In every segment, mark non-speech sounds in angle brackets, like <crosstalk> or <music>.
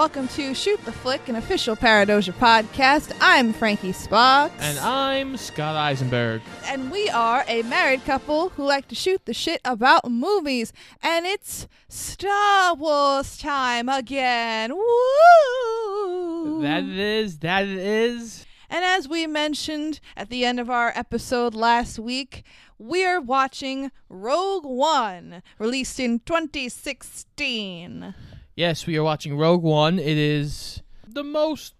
welcome to Shoot the Flick, an official Paradoja podcast. I'm Frankie Spock. And I'm Scott Eisenberg. And we are a married couple who like to shoot the shit about movies. And it's Star Wars time again. Woo! That it is, that it is. And as we mentioned at the end of our episode last week, we're watching Rogue One, released in 2016. Yes, we are watching Rogue One. It is the most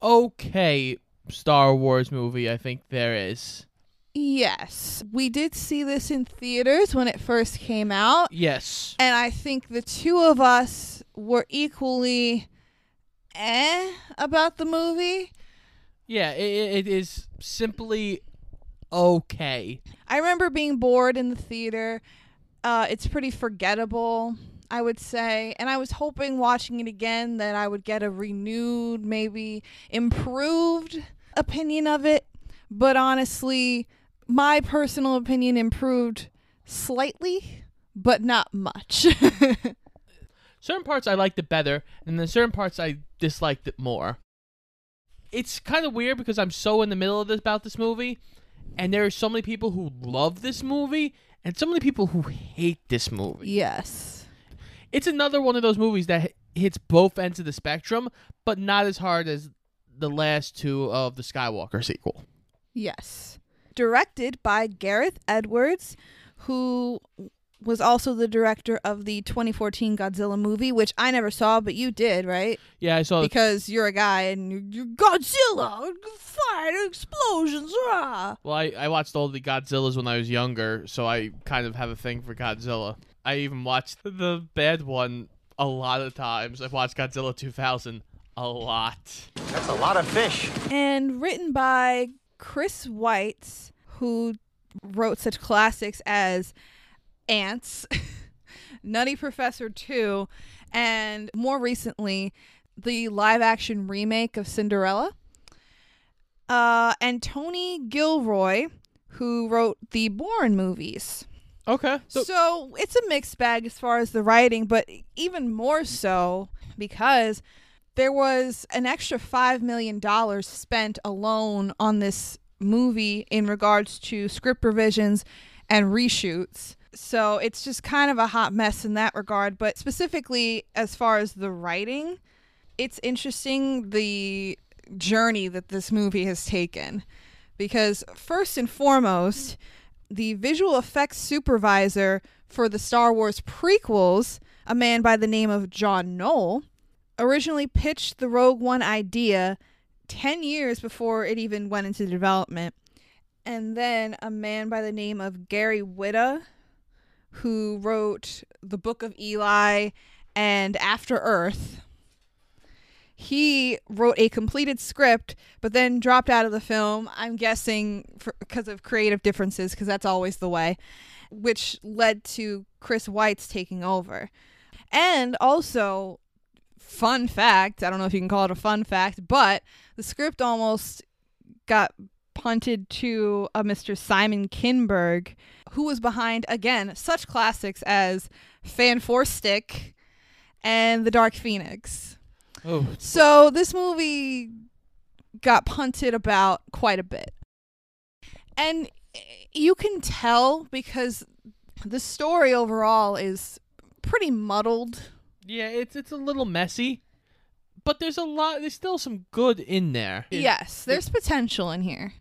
okay Star Wars movie I think there is. Yes, we did see this in theaters when it first came out. Yes. And I think the two of us were equally eh about the movie. Yeah, it, it is simply okay. I remember being bored in the theater. Uh, it's pretty forgettable, I would say. And I was hoping watching it again that I would get a renewed, maybe improved opinion of it. But honestly, my personal opinion improved slightly, but not much. <laughs> certain parts I liked it better, and then certain parts I disliked it more. It's kind of weird because I'm so in the middle of this about this movie, and there are so many people who love this movie, and so many people who hate this movie. yes. It's another one of those movies that hits both ends of the spectrum, but not as hard as the last two of the Skywalker sequel. Yes. Directed by Gareth Edwards, who was also the director of the 2014 Godzilla movie, which I never saw, but you did, right? Yeah, I saw. Because you're a guy and you're, you're Godzilla, fire, explosions, rah. well, I, I watched all the Godzillas when I was younger, so I kind of have a thing for Godzilla. I even watched the bad one a lot of times. I've watched Godzilla 2000 a lot. That's a lot of fish. And written by Chris Weitz, who wrote such classics as Antz, <laughs> Nutty Professor 2, and more recently, the live action remake of Cinderella. Uh, and Tony Gilroy, who wrote the Bourne movies. Okay. So, So, it's a mixed bag as far as the writing, but even more so because there was an extra $5 million spent alone on this movie in regards to script revisions and reshoots. So it's just kind of a hot mess in that regard. But specifically, as far as the writing, it's interesting the journey that this movie has taken. Because, first and foremost, the visual effects supervisor for the Star Wars prequels, a man by the name of John Knoll, originally pitched the Rogue One idea 10 years before it even went into development. And then a man by the name of Gary Whitta, who wrote The Book of Eli and After Earth, he wrote a completed script but then dropped out of the film i'm guessing because of creative differences because that's always the way which led to Chris Weitz taking over. And also fun fact i don't know if you can call it a fun fact but the script almost got punted to uh, a mr simon kinberg who was behind again such classics as fan four stick and the dark phoenix oh, so this movie got punted about quite a bit. And you can tell because the story overall is pretty muddled. yeah, it's it's a little messy, but there's a lot. There's still some good in there. Yes, there's potential in here.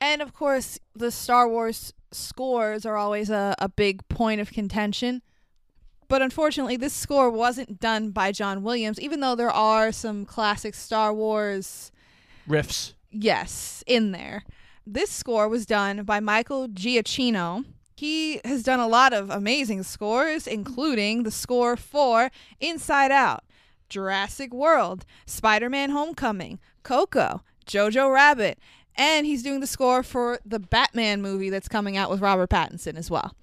And of course, the Star Wars scores are always a, a big point of contention. But unfortunately, this score wasn't done by John Williams, even though there are some classic Star Wars riffs. Yes, in there. This score was done by Michael Giacchino. He has done a lot of amazing scores, including the score for Inside Out, Jurassic World, Spider Man Homecoming, Coco, Jojo Rabbit, and he's doing the score for the Batman movie that's coming out with Robert Pattinson as well,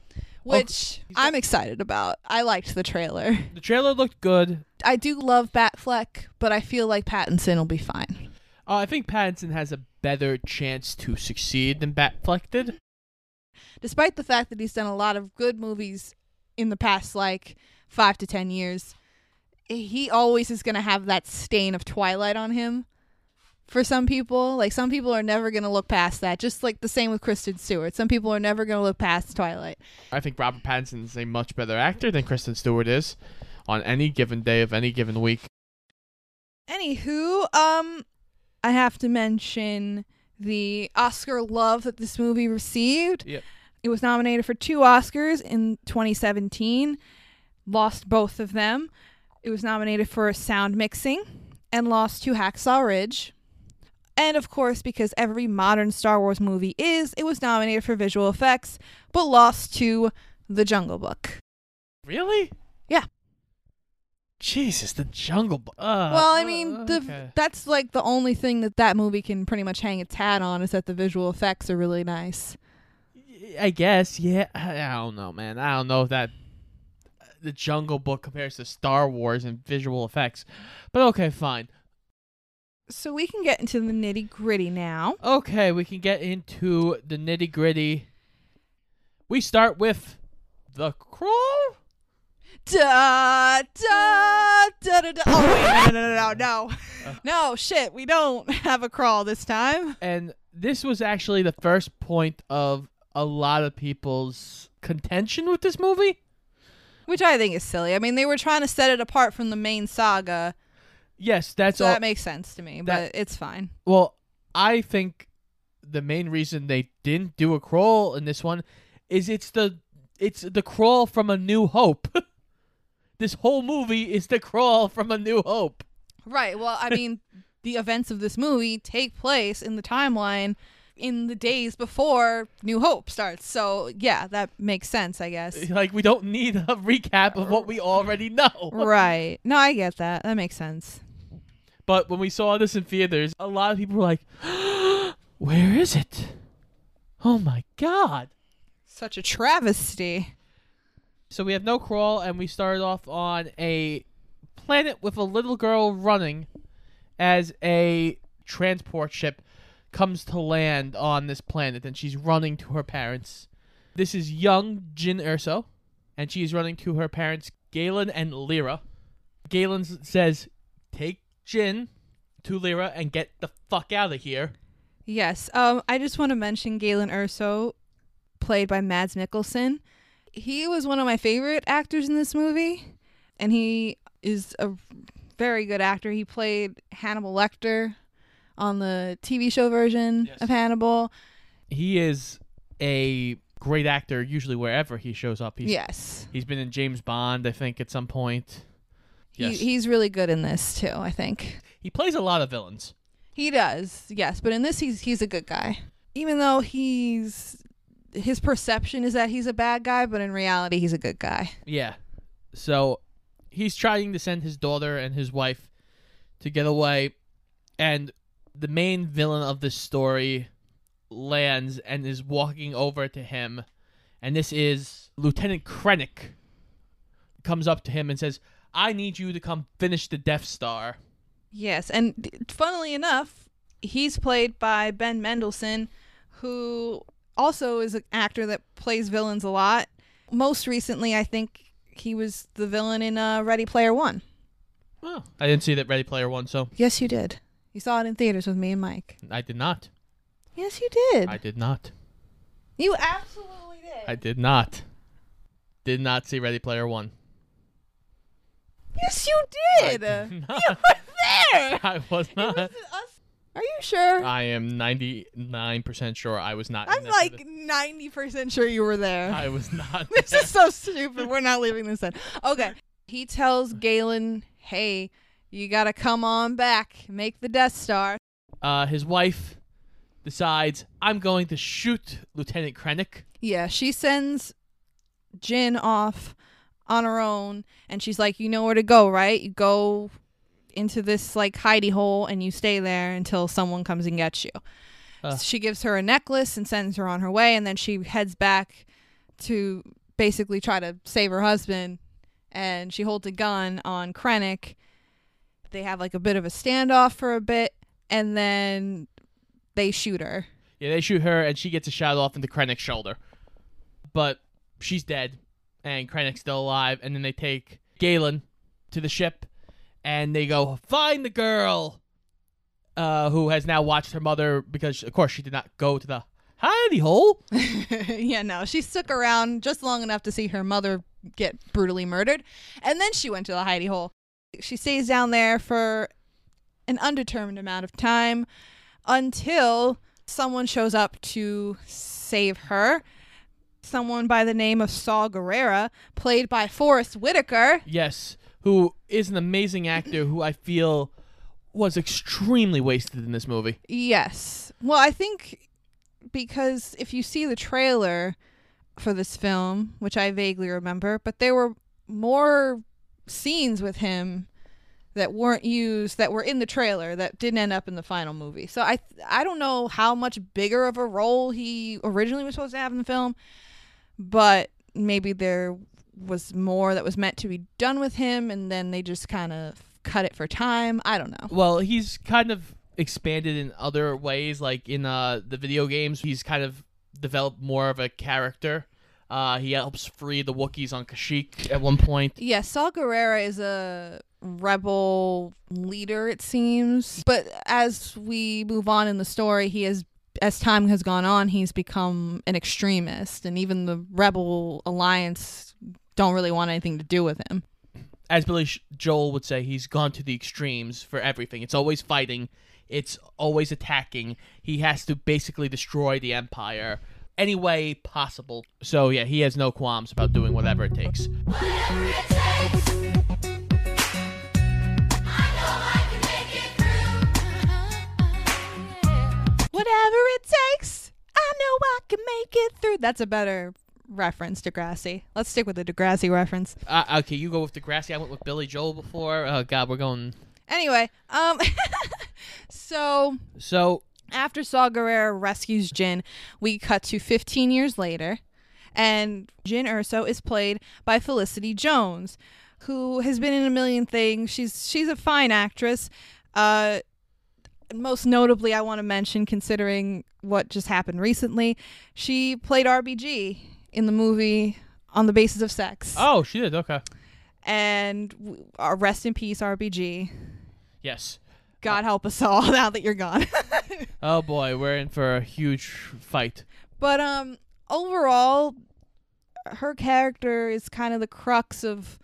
which I'm excited about. I liked the trailer. <laughs> The trailer looked good. I do love Batfleck, but I feel like Pattinson will be fine. Uh, I think Pattinson has a better chance to succeed than Batfleck did. despite the fact that he's done a lot of good movies in the past like five to ten years he always is going to have that stain of Twilight on him. For some people, like some people are never going to look past that. Just like the same with Kristen Stewart. Some people are never going to look past Twilight. I think Robert Pattinson is a much better actor than Kristen Stewart is on any given day of any given week. Anywho, um, I have to mention the Oscar love that this movie received. Yep. It was nominated for two Oscars in 2017, lost both of them. It was nominated for sound mixing and lost to Hacksaw Ridge. And of course, because every modern Star Wars movie is, it was nominated for visual effects, but lost to The Jungle Book. Really? Yeah. Jesus, the Jungle Book. Uh, Well, I mean, the okay. that's like the only thing that that movie can pretty much hang its hat on is that the visual effects are really nice. I guess, yeah. I I don't know, man. I don't know if that the Jungle Book compares to Star Wars and visual effects, but okay, fine. So we can get into the nitty gritty now. Okay, we can get into the nitty gritty. We start with the crawl. Da da da da da. Oh wait, no, no, no, no, no, Uh. <laughs> no. Shit, we don't have a crawl this time. And this was actually the first point of a lot of people's contention with this movie. Which I think is silly. I mean, they were trying to set it apart from the main saga, Yes, that's so all. that makes sense to me. that- but it's fine. Well, I think the main reason they didn't do a crawl in this one is it's the it's the crawl from a new hope. <laughs> this whole movie is the crawl from a new hope. Right. Well, I mean, <laughs> the events of this movie take place in the timeline in the days before New Hope starts. So, yeah, that makes sense, I guess. <laughs> Like we don't need a recap of what we already know. right. No, I get that. That makes sense. But when we saw this in theaters, a lot of people were like, <gasps> "Where is it? Oh my god!" Such a travesty. So we have no crawl, and we started off on a planet with a little girl running as a transport ship comes to land on this planet, and she's running to her parents. This is young Jyn Erso, and she is running to her parents, Galen and Lyra. Galen says, "Take Jyn to Lyra and get the fuck out of here." Yes. Um, I just want to mention Galen Erso, played by Mads Mikkelsen. He was one of my favorite actors in this movie, and he is a very good actor. He played Hannibal Lecter on the TV show version Yes. of Hannibal. He is a great actor, usually wherever he shows up. He's yes. He's been in James Bond, I think, at some point. Yes. He, he's really good in this too, I think. He plays a lot of villains. He does, yes, but in this he's he's a good guy. Even though he's his perception is that he's a bad guy, but in reality he's a good guy. Yeah. So he's trying to send his daughter and his wife to get away, and the main villain of this story lands and is walking over to him, and this is Lieutenant Krennic. Comes up to him and says, "I need you to come finish the Death Star." Yes, and funnily enough, he's played by Ben Mendelsohn, who also is an actor that plays villains a lot. Most recently, I think he was the villain in uh, Ready Player One. Oh, I didn't see that Ready Player One, so Yes, you did. You saw it in theaters with me and Mike. I did not. Yes, you did. I did not. you absolutely did. I did not. Did not see Ready Player One. Yes, you did. <laughs> You were there. <laughs> I was It not. wasn't us. Are you sure? I am ninety nine percent sure I was not. I'm like ninety percent sure you were there. I was <laughs> not. this is so stupid. We're not leaving this in. Okay. He tells Galen, "Hey, you gotta come on back, make the Death Star." Uh, his wife decides I'm going to shoot Lieutenant Krennic. Yeah, she sends Jyn off on her own, and she's like, "You know where to go, right? You go into this like hidey hole, and you stay there until someone comes and gets you." Uh. she gives her a necklace and sends her on her way, and then she heads back to basically try to save her husband. And she holds a gun on Krennic. They have like a bit of a standoff for a bit, and then they shoot her. Yeah, they shoot her and she gets a shot off into Krennic's shoulder, but she's dead and Krennic's still alive. And then they take Galen to the ship and they go find the girl, uh, who has now watched her mother because of course she did not go to the hidey hole. <laughs> yeah, no, she stuck around just long enough to see her mother get brutally murdered, and then she went to the hidey hole. She stays down there for an undetermined amount of time until someone shows up to save her. Someone by the name of Saw Gerrera, played by Forest Whitaker. Yes, who is an amazing actor who I feel was extremely wasted in this movie. Yes. Well, I think because if you see the trailer for this film, which I vaguely remember, but there were more scenes with him that weren't used that were in the trailer that didn't end up in the final movie. So I I don't know how much bigger of a role he originally was supposed to have in the film, but maybe there was more that was meant to be done with him and then they just kind of cut it for time. I don't know. Well, he's kind of expanded in other ways, like in uh, the video games. He's kind of developed more of a character. Uh, he helps free the Wookiees on Kashyyyk at one point. Yeah, Saw Gerrera is a rebel leader, it seems. But as we move on in the story, he has, as time has gone on, he's become an extremist, and even the rebel alliance don't really want anything to do with him. As Billy Joel would say, he's gone to the extremes for everything. It's always fighting. It's always attacking. He has to basically destroy the empire any way possible. So yeah, he has no qualms about doing whatever it takes. Whatever it takes, I know I can make it through. That's a better reference, Degrassi. Let's stick with the Degrassi reference. Uh, okay, you go with Degrassi. I went with Billy Joel before. Oh God, we're going. Anyway, um, <laughs> so So after Saw Gerrera rescues Jyn, we cut to 15 years later, and Jyn Erso is played by Felicity Jones, who has been in a million things. She's she's a fine actress. Uh, most notably, I want to mention, considering what just happened recently, she played RBG in the movie On the Basis of Sex. oh, she did. Okay. And w- uh, rest in peace, RBG. Yes. God help us all <laughs> now that you're gone. <laughs> Oh boy, we're in for a huge fight. But um overall her character is kind of the crux of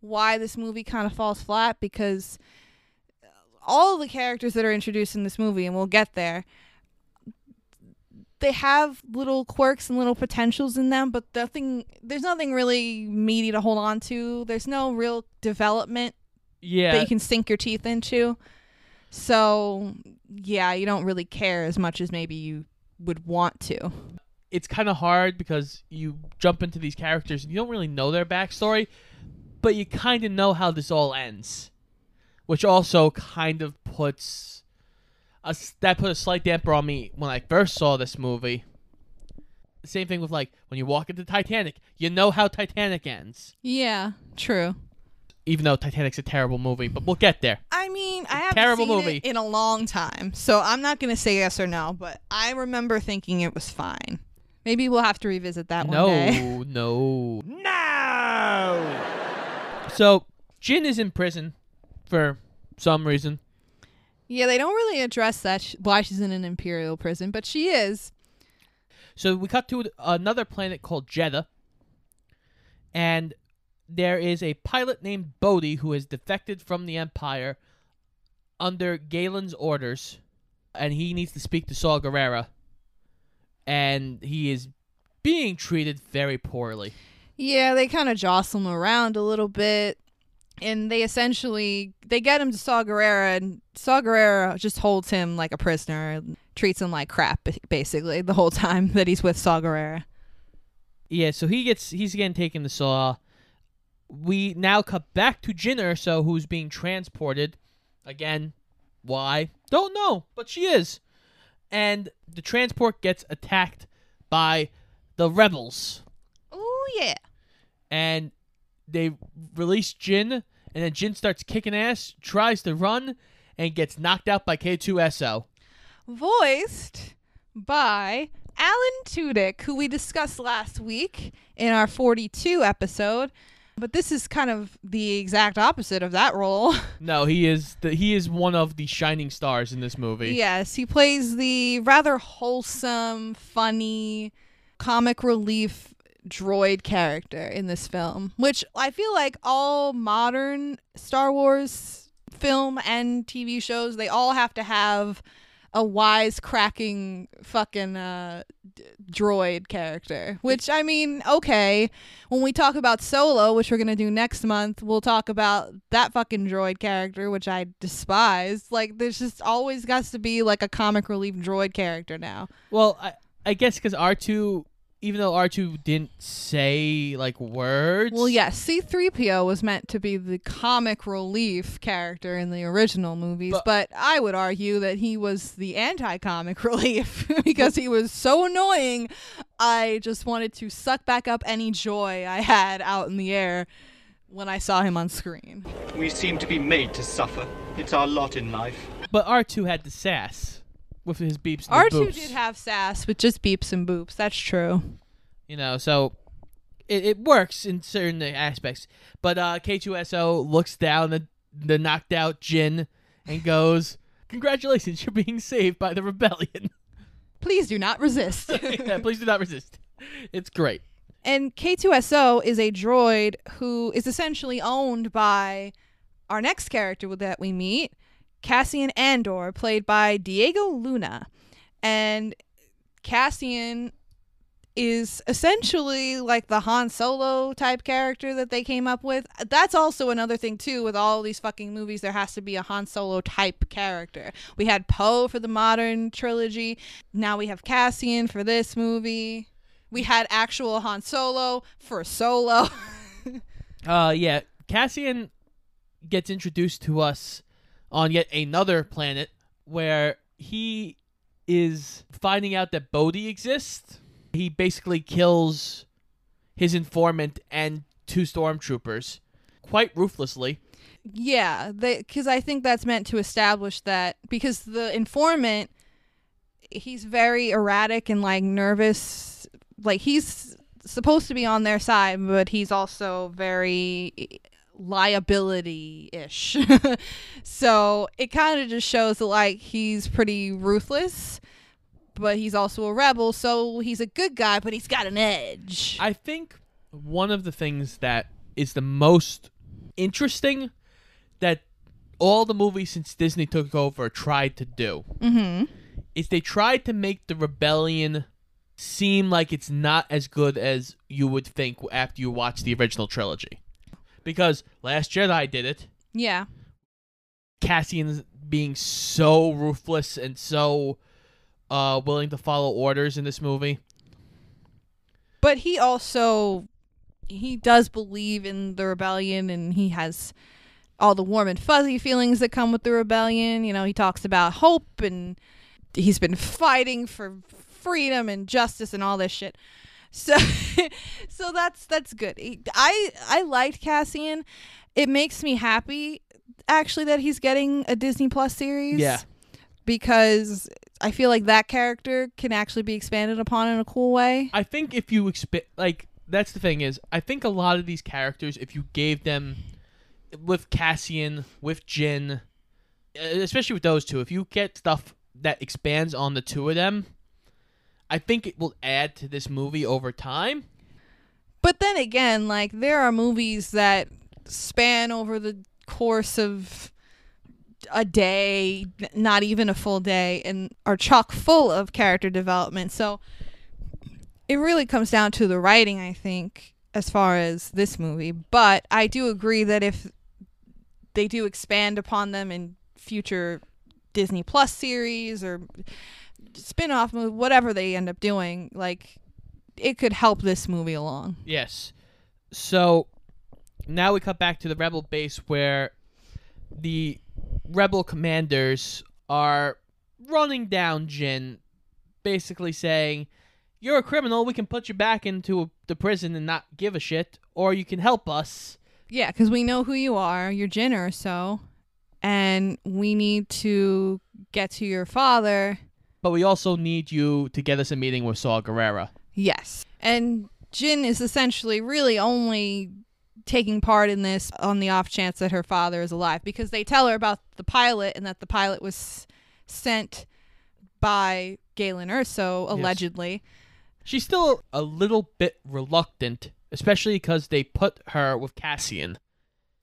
why this movie kind of falls flat because all the characters that are introduced in this movie and we'll get there they have little quirks and little potentials in them but nothing there's nothing really meaty to hold on to. There's no real development Yeah. that you can sink your teeth into. So yeah you don't really care as much as maybe you would want to. It's kind of hard because you jump into these characters and you don't really know their backstory, but you kind of know how this all ends, which also kind of puts a s- that put a slight damper on me when I first saw this movie. Same thing with like when you walk into Titanic, you know how Titanic ends, yeah true even though Titanic's a terrible movie, but we'll get there. I mean, I haven't Terrible seen movie. it in a long time, so I'm not going to say yes or no, but I remember thinking it was fine. Maybe we'll have to revisit that one day. No, <laughs> no. No! So Jyn is in prison for some reason. Yeah, they don't really address that sh- why she's in an imperial prison, but she is. So we cut to another planet called Jedha, and there is a pilot named Bodhi who has defected from the Empire under Galen's orders, and he needs to speak to Saw Gerrera, and he is being treated very poorly. Yeah, they kind of jostle him around a little bit, and they essentially they get him to Saw Gerrera, and Saw Gerrera just holds him like a prisoner, and treats him like crap, basically the whole time <laughs> that he's with Saw Gerrera. Yeah, so he gets he's again taken to Saw. We now cut back to Jyn Erso, who's being transported. Again, why? Don't know, but she is. And the transport gets attacked by the rebels. Oh yeah. And they release Jyn, and then Jyn starts kicking ass, tries to run, and gets knocked out by K2SO. voiced by Alan Tudyk, who we discussed last week in our 42 episode. But this is kind of the exact opposite of that role. <laughs> No, he is the he is one of the shining stars in this movie. yes, he plays the rather wholesome, funny, comic relief droid character in this film, which I feel like all modern Star Wars film and TV shows, they all have to have a wise cracking fucking uh, d- droid character. Which I mean, okay, when we talk about Solo, which we're gonna do next month, we'll talk about that fucking droid character, which I despise. Like, there's just always got to be like a comic relief droid character now. Well, I I guess because R two, even though R two didn't say like words. Well, yes, C3PO was meant to be the comic relief character in the original movies, But- but, I would argue that he was the anti comic <laughs> relief <laughs> because he was so annoying. I just wanted to suck back up any joy I had out in the air when I saw him on screen. We seem to be made to suffer. It's our lot in life. But R two had the sass with his beeps. And R2 his boops, did have sass with just beeps and boops. That's true. you know, so it, it works in certain aspects. But uh, K2SO looks down the the knocked out Jyn and goes, "Congratulations, you're being saved by the rebellion." <laughs> Please do not resist. <laughs> yeah, please do not resist. It's great. And K2SO is a droid who is essentially owned by our next character that we meet, Cassian Andor, played by Diego Luna. And Cassian is essentially like the Han Solo type character that they came up with. That's also another thing too with all these fucking movies there has to be a Han Solo type character. We had Poe for the modern trilogy. Now we have Cassian for this movie. We had actual Han Solo for Solo. <laughs> Uh, yeah, Cassian gets introduced to us on yet another planet where he is finding out that Bodhi exists. He basically kills his informant and two stormtroopers quite ruthlessly. Yeah, because I think that's meant to establish that because the informant, he's very erratic and like nervous. Like he's supposed to be on their side, but he's also very liability ish. <laughs> so it kind of just shows that like he's pretty ruthless, but he's also a rebel. So he's a good guy, but he's got an edge. I think one of the things that is the most interesting that all the movies since Disney took over tried to do mm-hmm. is they tried to make the rebellion seem like it's not as good as you would think after you watch the original trilogy. Because Last Jedi did it. Yeah. Cassian's being so ruthless and so uh, willing to follow orders in this movie. but he also he does believe in the rebellion and he has all the warm and fuzzy feelings that come with the rebellion you know he talks about hope and he's been fighting for freedom and justice and all this shit so <laughs> so that's that's good. I i liked cassian. It makes me happy actually that he's getting a disney plus series Yeah. because i feel like that character can actually be expanded upon in a cool way. I think if you expect, like, that's the thing is, I think a lot of these characters, if you gave them, with Cassian, with Jyn, especially with those two, if you get stuff that expands on the two of them, I think it will add to this movie over time. But then again, like there are movies that span over the course of a day, not even a full day, and are chock full of character development. So it really comes down to the writing, I think, as far as this movie. But I do agree that if they do expand upon them in future Disney Plus series or spin-off movie, whatever they end up doing, like it could help this movie along. Yes. So now we cut back to the rebel base where the rebel commanders are running down Jyn, basically saying, You're a criminal, we can put you back into the prison and not give a shit, or you can help us. Yeah, because we know who you are. You're Jyn Erso. And we need to get to your father. But we also need you to get us a meeting with Saw Gerrera. Yes. And Jyn is essentially really only taking part in this on the off chance that her father is alive because they tell her about the pilot and that the pilot was sent by Galen Erso allegedly. She's still a little bit reluctant, especially because they put her with Cassian.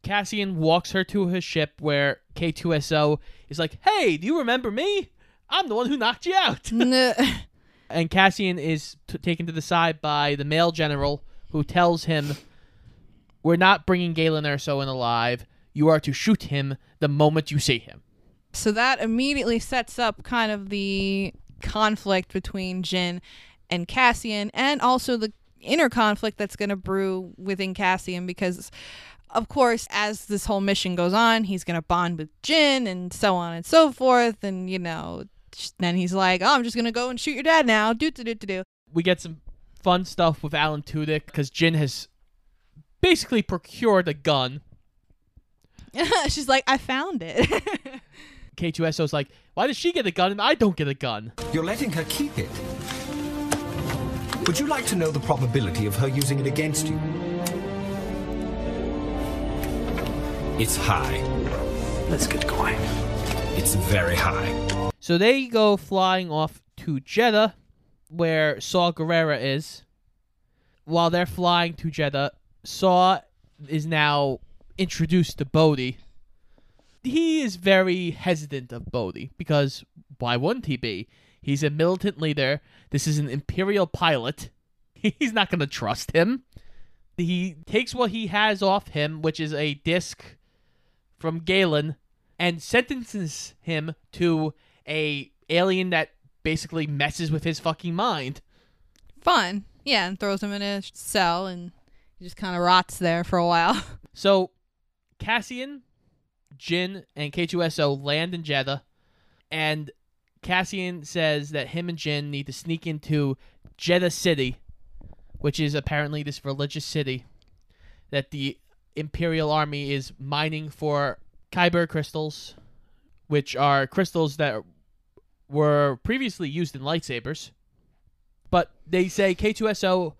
Cassian walks her to his ship where K2SO is like, Hey, do you remember me? I'm the one who knocked you out. <laughs> <laughs> And Cassian is t- taken to the side by the male general who tells him, We're not bringing Galen Erso in alive. You are to shoot him the moment you see him. So that immediately sets up kind of the conflict between Jyn and Cassian, and also the inner conflict that's going to brew within Cassian because, of course, as this whole mission goes on, he's going to bond with Jyn and so on and so forth. And, you know, then he's like, oh, I'm just going to go and shoot your dad now. Do, do, do, do, do. We get some fun stuff with Alan Tudyk because Jyn has basically procured a gun. <laughs> She's like, I found it. <laughs> K2SO's like, Why does she get a gun and I don't get a gun? You're letting her keep it. Would you like to know the probability of her using it against you? It's high. Let's get going. It's very high. So they go flying off to Jedha, where Saw Gerrera is. While they're flying to Jedha, Saw is now introduced to Bodhi. He is very hesitant of Bodhi because why wouldn't he be? He's a militant leader. This is an Imperial pilot. <laughs> He's not going to trust him. He takes what he has off him, which is a disc from Galen, and sentences him to a alien that basically messes with his fucking mind. Fun. Yeah, and throws him in a cell and he just kind of rots there for a while. <laughs> So Cassian, Jyn, and K2SO land in Jedha, and Cassian says that him and Jyn need to sneak into Jedha City, which is apparently this religious city that the Imperial Army is mining for Kyber crystals, which are crystals that were previously used in lightsabers. But they say K2SO,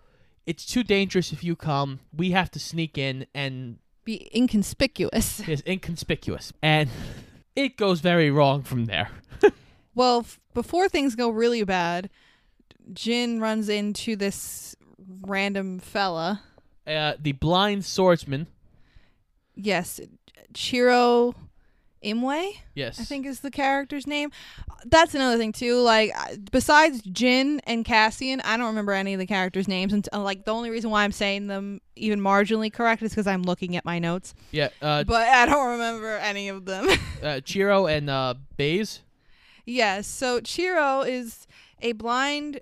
it's too dangerous if you come. We have to sneak in and Be inconspicuous. <laughs> is inconspicuous. And it goes very wrong from there. <laughs> Well, f- before things go really bad, Jyn runs into this random fella. Uh, the blind swordsman, Yes, Chiro Imwe, yes, I think is the character's name. That's another thing too. Like besides Jyn and Cassian, I don't remember any of the characters' names. And like the only reason why I'm saying them even marginally correct is because I'm looking at my notes. yeah, uh, But I don't remember any of them. <laughs> uh, Chiro and uh, Baze. Yes, so Chiro is a blind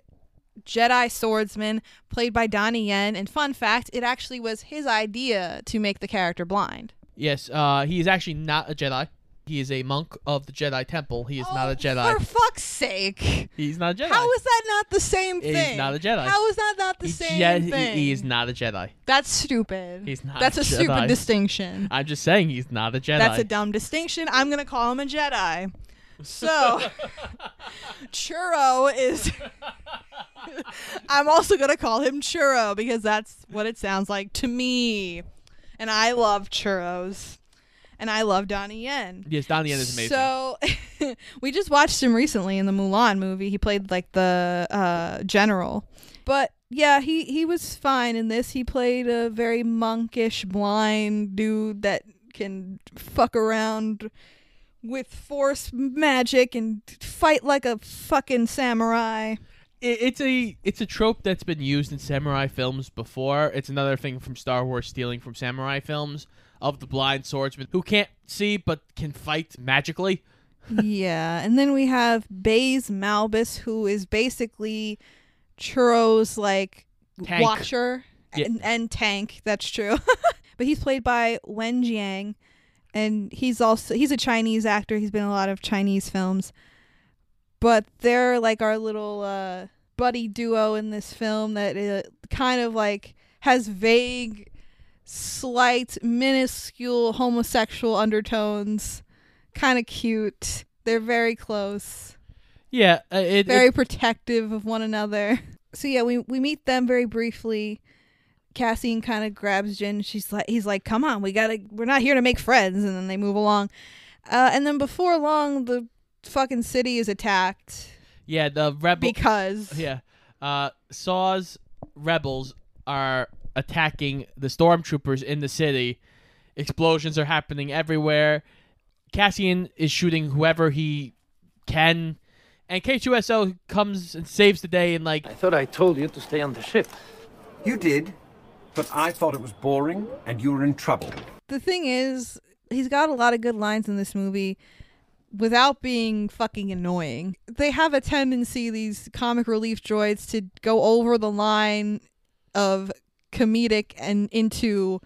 Jedi swordsman played by Donnie Yen, and fun fact, it actually was his idea to make the character blind. Yes, uh, he is actually not a Jedi. He is a monk of the Jedi Temple. He is not a Oh, Jedi. For fuck's sake. He's not a Jedi. How is that not the same thing? He's not a Jedi. How is that not the He- same he- thing? he is not a Jedi. That's stupid. He's not That's a a stupid distinction. I'm just saying he's not a Jedi. That's a dumb distinction. I'm gonna call him a Jedi. So, <laughs> Churro is. <laughs> I'm also gonna call him Churro because that's what it sounds like to me, and I love churros, and I love Donnie Yen. yes, Donnie Yen is amazing. So <laughs> we just watched him recently in the Mulan movie. He played like the uh, general, but yeah, he he was fine in this. He played a very monkish, blind dude that can fuck around with force magic and fight like a fucking samurai. it's a it's a trope that's been used in samurai films before. It's another thing from Star Wars stealing from samurai films of the blind swordsman who can't see but can fight magically. <laughs> yeah, and then we have Baze Malbus, who is basically Churro's like Tank. watcher Yeah. and, and tank. That's true. <laughs> but he's played by Wen Jiang, and he's also he's a Chinese actor. He's been in a lot of Chinese films. But they're like our little uh, buddy duo in this film that uh, kind of like has vague, slight, minuscule homosexual undertones. Kind of cute. They're very close Yeah, uh, it, very it protective of one another. So yeah, we we meet them very briefly, Cassian kind of grabs Jyn. She's like, he's like, "Come on, we gotta. We're not here to make friends." And then they move along. Uh, and then before long, the fucking city is attacked Yeah, the rebel. because yeah, uh, Saw's rebels are attacking the stormtroopers in the city. Explosions are happening everywhere. Cassian is shooting whoever he can, and K2SO comes and saves the day. And like, I thought I told you to stay on the ship. You did, but I thought it was boring and you were in trouble. the thing is, he's got a lot of good lines in this movie without being fucking annoying. They have a tendency, these comic relief droids, to go over the line of comedic and into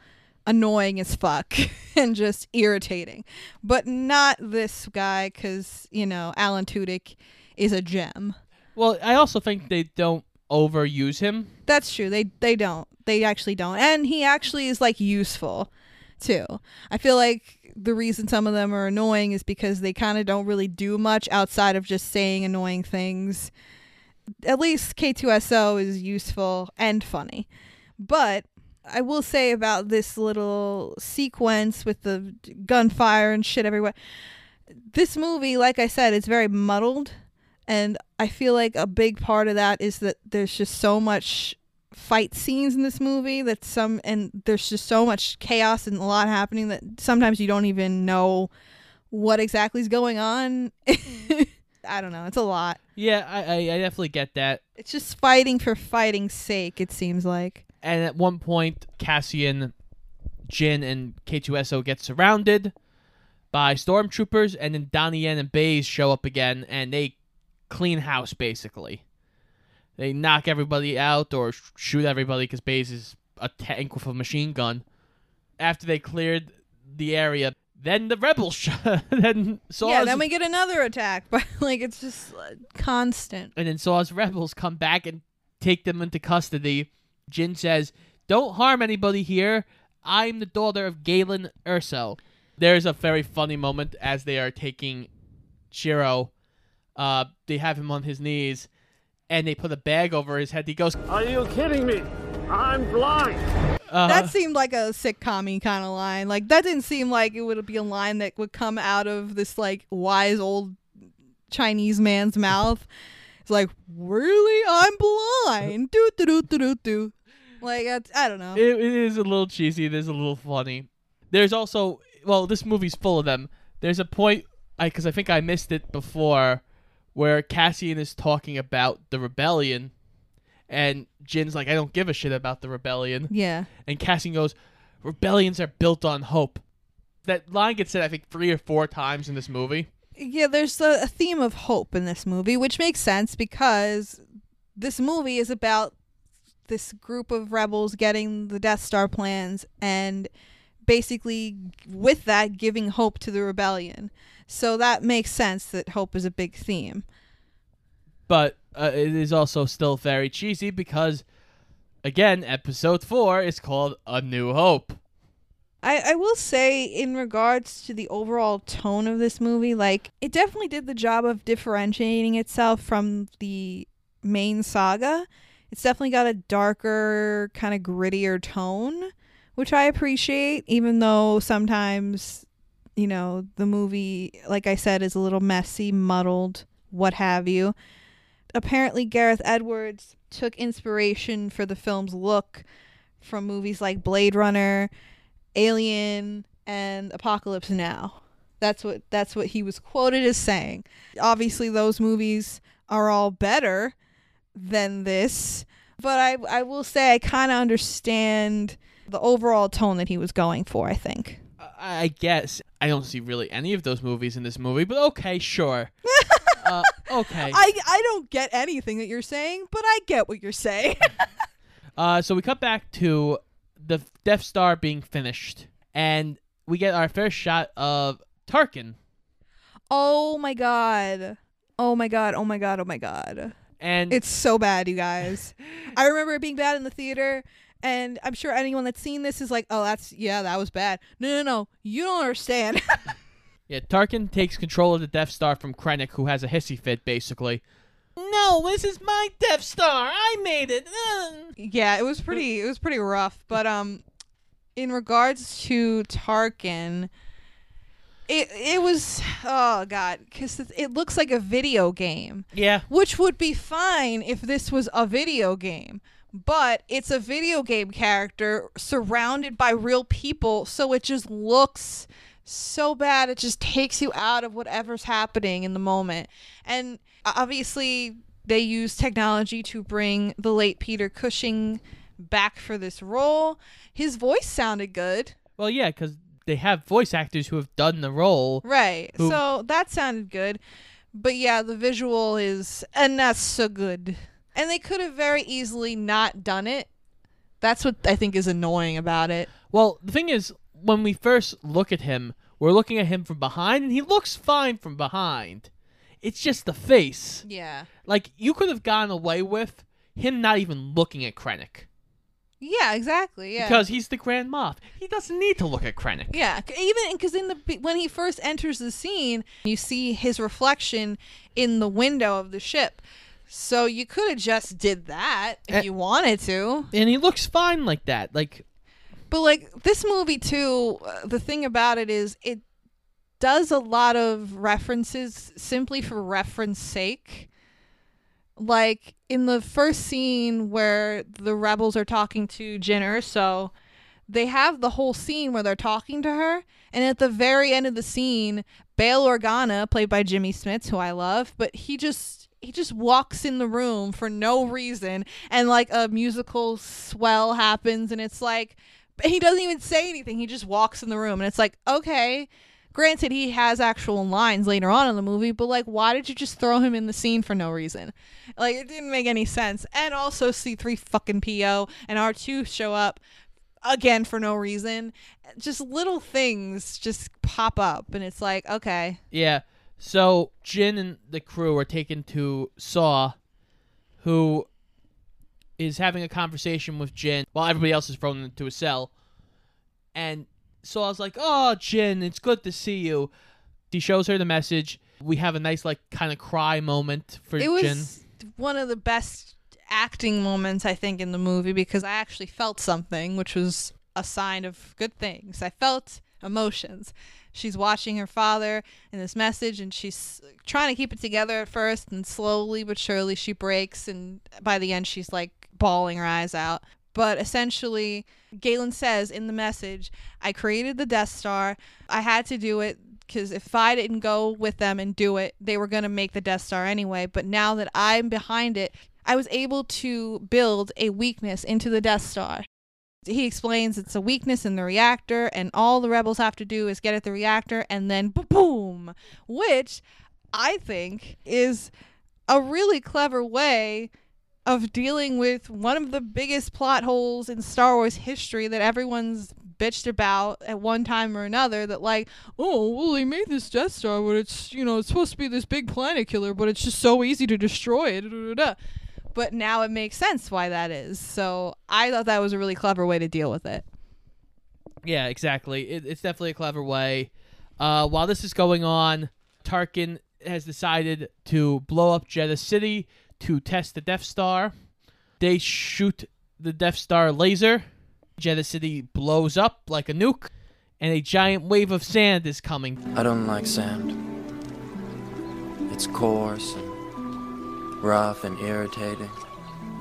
annoying as fuck <laughs> and just irritating. But not this guy, because, you know, Alan Tudyk is a gem. well, I also think they don't overuse him. That's true. They they don't. They actually don't. And he actually is like useful too. I feel like the reason some of them are annoying is because they kind of don't really do much outside of just saying annoying things. At least K2SO is useful and funny. But I will say about this little sequence with the gunfire and shit everywhere. This movie, like I said, it's very muddled. And I feel like a big part of that is that there's just so much fight scenes in this movie that some and there's just so much chaos and a lot happening that sometimes you don't even know what exactly is going on. <laughs> I don't know. It's a lot. Yeah, I, I, I definitely get that. It's just fighting for fighting's sake, it seems like. And at one point, Cassian, Jyn, and K2SO get surrounded by stormtroopers, and then Donnie Yen and Baze show up again, and they clean house basically. They knock everybody out or sh- shoot everybody because Baze is a tank with a machine gun. After they cleared the area, then the rebels <laughs> sh- then Saw's yeah, then we get another attack, <laughs> but like it's just uh, constant. and then Saw's rebels come back and take them into custody. Jyn says, "Don't harm anybody here. I'm the daughter of Galen Erso." There's a very funny moment as they are taking Shiro. Uh, they have him on his knees, and they put a bag over his head. He goes, Are you kidding me? I'm blind. uh, that seemed like a sitcom kind of line. Like that didn't seem like it would be a line that would come out of this like wise old Chinese man's mouth. It's like, really? I'm blind. Do do do do do do. Like that's, I don't know. It, it is a little cheesy. It is a little funny. There's also, well, this movie's full of them. There's a point, I because I think I missed it before, where Cassian is talking about the rebellion, and Jyn's like, "I don't give a shit about the rebellion," yeah. and Cassian goes, "Rebellions are built on hope." That line gets said, I think, three or four times in this movie. Yeah, there's a, a theme of hope in this movie, which makes sense because this movie is about this group of rebels getting the Death Star plans and basically, with that, giving hope to the rebellion. So that makes sense that hope is a big theme. but uh, it is also still very cheesy because, again, episode four is called A New Hope. I, I will say, in regards to the overall tone of this movie, like, it definitely did the job of differentiating itself from the main saga. It's definitely got a darker, kind of grittier tone, which I appreciate, even though sometimes, you know, the movie, like I said, is a little messy, muddled, what have you. Apparently, Gareth Edwards took inspiration for the film's look from movies like Blade Runner, Alien, and Apocalypse Now. That's what that's what he was quoted as saying. Obviously, those movies are all better than this, but I I will say I kind of understand the overall tone that he was going for. I think. I guess I don't see really any of those movies in this movie, but okay, sure. <laughs> uh, okay. I I don't get anything that you're saying, but I get what you're saying. <laughs> Uh, so we cut back to the Death Star being finished, and we get our first shot of Tarkin, oh my god. Oh my god. Oh my god. Oh my god. and It's so bad, you guys. <laughs> I remember it being bad in the theater, and I'm sure anyone that's seen this is like, "Oh, that's yeah, that was bad." No, no, no, you don't understand. <laughs> yeah, Tarkin takes control of the Death Star from Krennic, who has a hissy fit, basically. No, this is my Death Star. I made it. Ugh." Yeah, it was pretty. It was pretty rough. But um, in regards to Tarkin, it it was oh god, because it looks like a video game, Yeah. which would be fine if this was a video game. But it's a video game character surrounded by real people, so it just looks so bad. It just takes you out of whatever's happening in the moment. And obviously, they use technology to bring the late Peter Cushing back for this role. His voice sounded good. Well, yeah, because they have voice actors who have done the role. Right. Who- So that sounded good. But yeah, the visual is and not so good. And they could have very easily not done it. That's what I think is annoying about it. Well, the thing is, when we first look at him, we're looking at him from behind, and he looks fine from behind. It's just the face. Yeah. Like, you could have gone away with him not even looking at Krennic. Yeah, exactly. Yeah. Because he's the Grand Moff. He doesn't need to look at Krennic. yeah, even because in the when he first enters the scene, you see his reflection in the window of the ship. So you could have just did that if Eh. you wanted to. And he looks fine like that. Like, But like this movie too, uh, the thing about it is it does a lot of references simply for reference sake. Like in the first scene where the rebels are talking to Jyn er so they have the whole scene where they're talking to her, and at the very end of the scene, Bail Organa, played by Jimmy Smits, who I love, but he just he just walks in the room for no reason, and like a musical swell happens, and it's like he doesn't even say anything. He just walks in the room, and it's like okay. Granted, he has actual lines later on in the movie, but like, why did you just throw him in the scene for no reason? Like, it didn't make any sense. And also, C3 fucking PO and R2 show up again for no reason. Just little things just pop up, and it's like, okay, yeah. So, Jyn and the crew are taken to Saw, who is having a conversation with Jyn while everybody else is thrown into a cell. And Saw's like, Oh, Jyn, it's good to see you. He shows her the message. We have a nice, like, kind of cry moment for it was Jyn. one of the best acting moments I think in the movie because I actually felt something, which was a sign of good things. I felt emotions. She's watching her father in this message and she's trying to keep it together at first and slowly but surely she breaks and by the end she's like bawling her eyes out. But essentially, Galen says in the message, I created the Death Star. I had to do it because if I didn't go with them and do it, they were going to make the Death Star anyway. But now that I'm behind it, I was able to build a weakness into the Death Star. He explains it's a weakness in the reactor, and all the rebels have to do is get at the reactor, and then boom, which I think is a really clever way of dealing with one of the biggest plot holes in Star Wars history that everyone's bitched about at one time or another that like oh well they made this Death Star but it's you know it's supposed to be this big planet killer but it's just so easy to destroy it. Da, da, da, but now it makes sense why that is. So I thought that was a really clever way to deal with it. Yeah, exactly. It, it's definitely a clever way. Uh, while this is going on, Tarkin has decided to blow up Jedha City to test the Death Star. They shoot the Death Star laser. Jedha City blows up like a nuke, and a giant wave of sand is coming. I don't like sand. It's coarse and rough and irritating,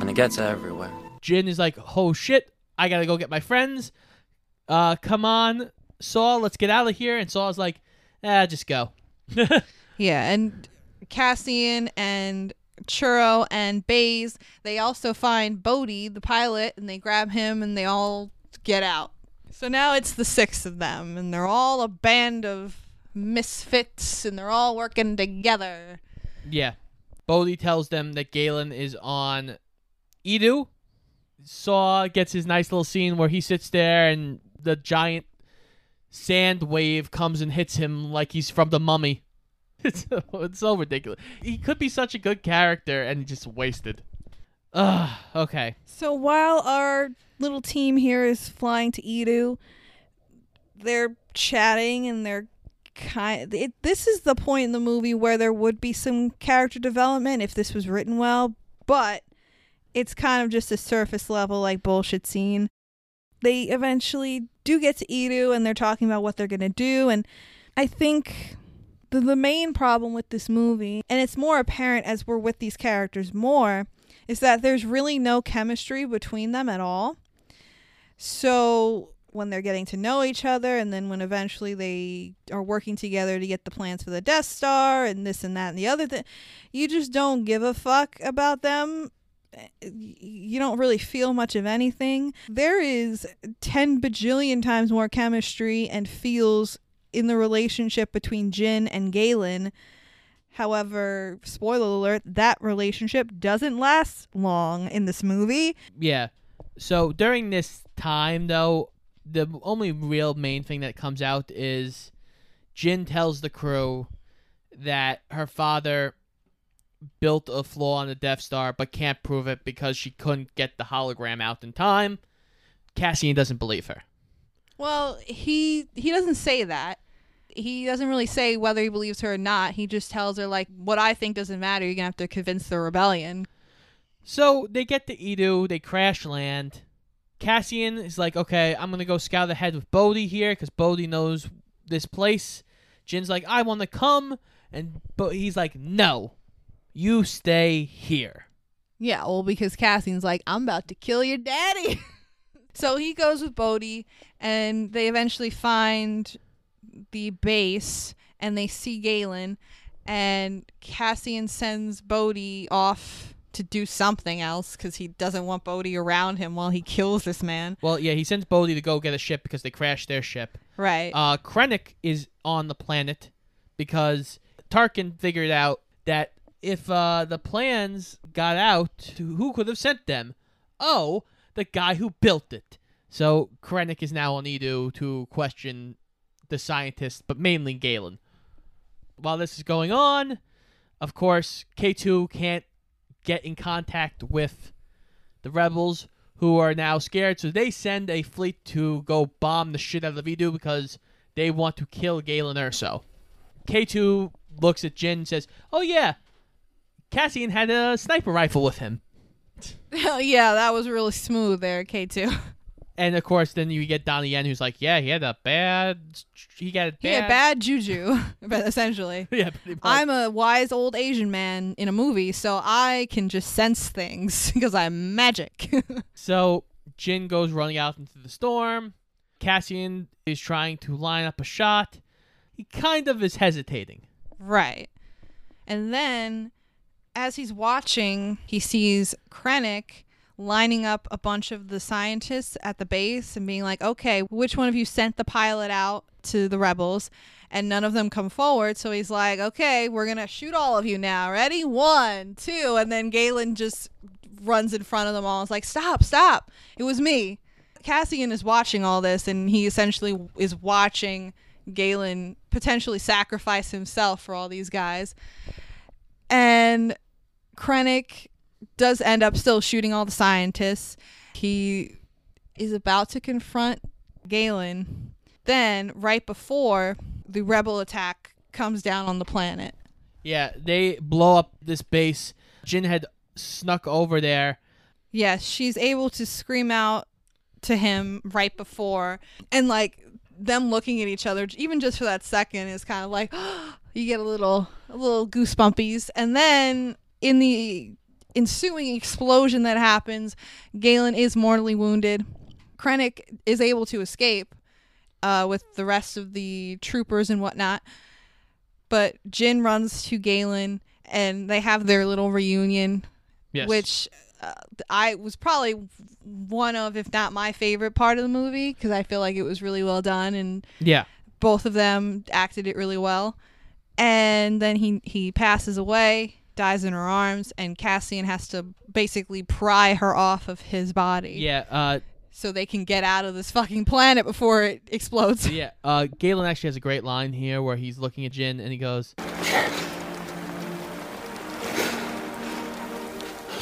and it gets everywhere. Jyn is like, "Oh shit, I gotta go get my friends. Uh, come on, Saw, let's get out of here." And Saw's like, "Ah, just go." <laughs> Yeah, and Cassian and Chirrut and Baze, they also find Bodhi, the pilot, and they grab him and they all get out. So now it's the six of them, and they're all a band of misfits, and they're all working together. Yeah. Bodhi tells them that Galen is on Eadu. Saw gets his nice little scene where he sits there and the giant sand wave comes and hits him like he's from the mummy. It's <laughs> so, it's so ridiculous. He could be such a good character and just wasted. Ugh, okay. So while our little team here is flying to Eadu, they're chatting and they're kind it, this is the point in the movie where there would be some character development if this was written well, but it's kind of just a surface level like bullshit scene. They eventually do get to Eadu and they're talking about what they're going to do and I think the, the main problem with this movie and it's more apparent as we're with these characters more is that there's really no chemistry between them at all. So when they're getting to know each other and then when eventually they are working together to get the plans for the Death Star and this and that and the other thing, you just don't give a fuck about them. Eh, you don't really feel much of anything. There is 10 bajillion times more chemistry and feels in the relationship between Jyn and Galen. However, spoiler alert, that relationship doesn't last long in this movie. Yeah. So during this time, though, the only real main thing that comes out is Jyn tells the crew that her father built a flaw on the Death Star but can't prove it because she couldn't get the hologram out in time. Cassian doesn't believe her. Well, he he doesn't say that. He doesn't really say whether he believes her or not. He just tells her like what I think doesn't matter. You're gonna have to convince the rebellion. So they get to Eadu, they crash land. Cassian is like, okay, I'm gonna go scout ahead with Bodhi here because Bodhi knows this place. Jyn's like, I want to come, and but he's like, no, you stay here. Yeah, well, because Cassian's like, I'm about to kill your daddy. <laughs> so he goes with Bodhi, and they eventually find the base, and they see Galen, and Cassian sends Bodhi off to do something else because he doesn't want Bodhi around him while he <laughs> kills this man. Well, yeah, he sends Bodhi to go get a ship because they crashed their ship. Right. Uh, Krennic is on the planet because Tarkin figured out that if uh, the plans got out, who could have sent them? Oh, the guy who built it. So Krennic is now on Eadu to question the scientists, but mainly Galen. While this is going on, of course, K2 can't get in contact with the rebels who are now scared, so they send a fleet to go bomb the shit out of Eadu because they want to kill Galen Erso. K2 looks at Jyn and says, Oh yeah, Cassian had a sniper rifle with him. <laughs> Oh, yeah, that was really smooth there, K2. <laughs> And of course, then you get Donnie Yen, who's like, "Yeah, he had a bad, he got a bad, He had bad juju, <laughs> but essentially. <laughs> yeah. I'm a wise old Asian man in a movie, so I can just sense things <laughs> because I'm magic. So Jyn goes running out into the storm. Cassian is trying to line up a shot. He kind of is hesitating. right. And then, as he's watching, he sees Krennic lining up a bunch of the scientists at the base and being like, okay, which one of you sent the pilot out to the rebels? And none of them come forward. So he's like, okay, we're going to shoot all of you now. Ready? One, two. And then Galen just runs in front of them all. It's like, stop, stop. It was me. Cassian is watching all this and he essentially is watching Galen potentially sacrifice himself for all these guys. And Krennic does end up still shooting all the scientists. He is about to confront Galen. Then, right before the rebel attack comes down on the planet. Yeah, they blow up this base. Jyn had snuck over there. Yes, she's able to scream out to him right before. And, like, them looking at each other, even just for that second, is kind of like, <gasps> you get a little, a little goosebumpies. And then, in the ensuing explosion that happens, Galen is mortally wounded. Krennic is able to escape uh, with the rest of the troopers and whatnot. But Jyn runs to Galen and they have their little reunion, Yes. which uh, I was probably one of, if not my favorite part of the movie, because I feel like it was really well done and Yeah. both of them acted it really well. And then he he passes away, dies in her arms, and Cassian has to basically pry her off of his body Yeah. Uh, so they can get out of this fucking planet before it explodes. yeah. Uh, Galen actually has a great line here where he's looking at Jyn and he goes,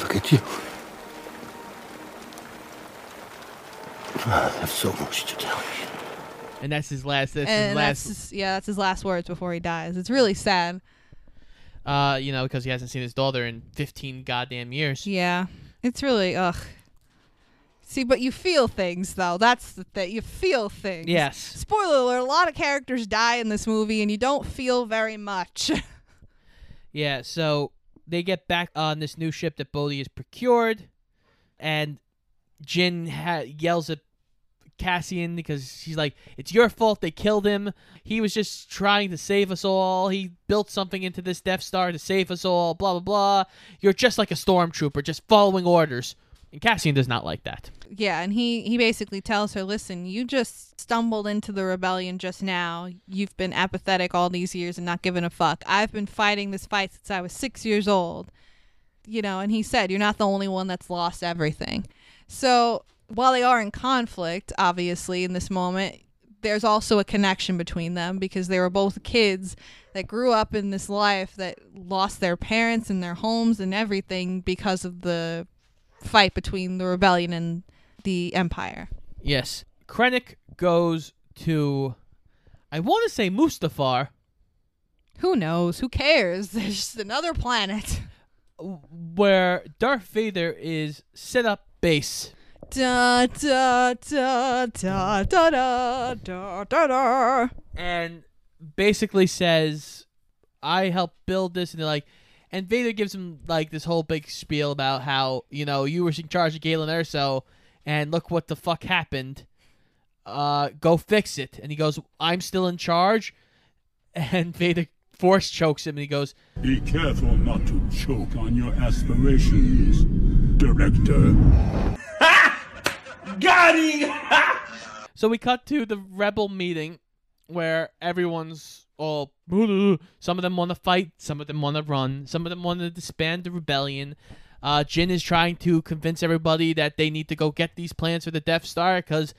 Look at you. I have so much to tell you. and that's his last. That's and his that's his, yeah, that's his last words before he dies. It's really sad. Uh, you know, because he hasn't seen his daughter in 15 goddamn years. Yeah, it's really ugh. See, but you feel things though. That's the thing. You feel things. Yes. Spoiler alert: a lot of characters die in this movie, and you don't feel very much. <laughs> Yeah, so they get back on this new ship that Bodhi has procured, and Jyn ha- yells at Cassian because she's like, "It's your fault they killed him. He was just trying to save us all. He built something into this Death Star to save us all. Blah blah blah. You're just like a stormtrooper, just following orders." And Cassian does not like that. yeah, and he he basically tells her, "Listen, you just stumbled into the rebellion just now. You've been apathetic all these years and not giving a fuck. I've been fighting this fight since I was six years old." You know, and he said, "You're not the only one that's lost everything." So while they are in conflict, obviously in this moment, there's also a connection between them because they were both kids that grew up in this life that lost their parents and their homes and everything because of the fight between the rebellion and the empire. Yes, Krennic goes to, I want to say Mustafar, Who knows? Who cares? <laughs> There's just another planet. where Darth Vader is set up base. Da da da da da da da da da. and basically says, "I helped build this," and they're like, and Vader gives him like this whole big spiel about how you know you were in charge of Galen Erso, and look what the fuck happened. Uh, go fix it. And he goes, "I'm still in charge," <laughs> and Vader force chokes him, and he goes, Be careful not to choke on your aspirations, Director. <laughs> So we cut to the rebel meeting where everyone's all <laughs> some of them want to fight, some of them want to run, some of them want to disband the rebellion. Uh, Jyn is trying to convince everybody that they need to go get these plans for the Death Star because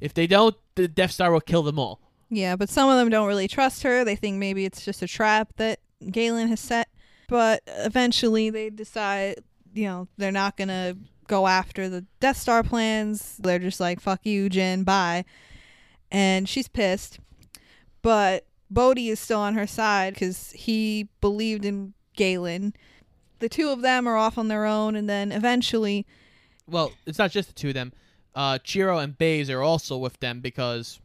if they don't, the Death Star will kill them all. Yeah, but some of them don't really trust her. They think maybe it's just a trap that Galen has set. But eventually they decide, you know, they're not going to go after the Death Star plans. They're just like, fuck you, Jyn, bye. And she's pissed. But Bodhi is still on her side because he believed in Galen. The two of them are off on their own, and then eventually, Well, it's not just the two of them. Uh, Chirrut and Baze are also with them because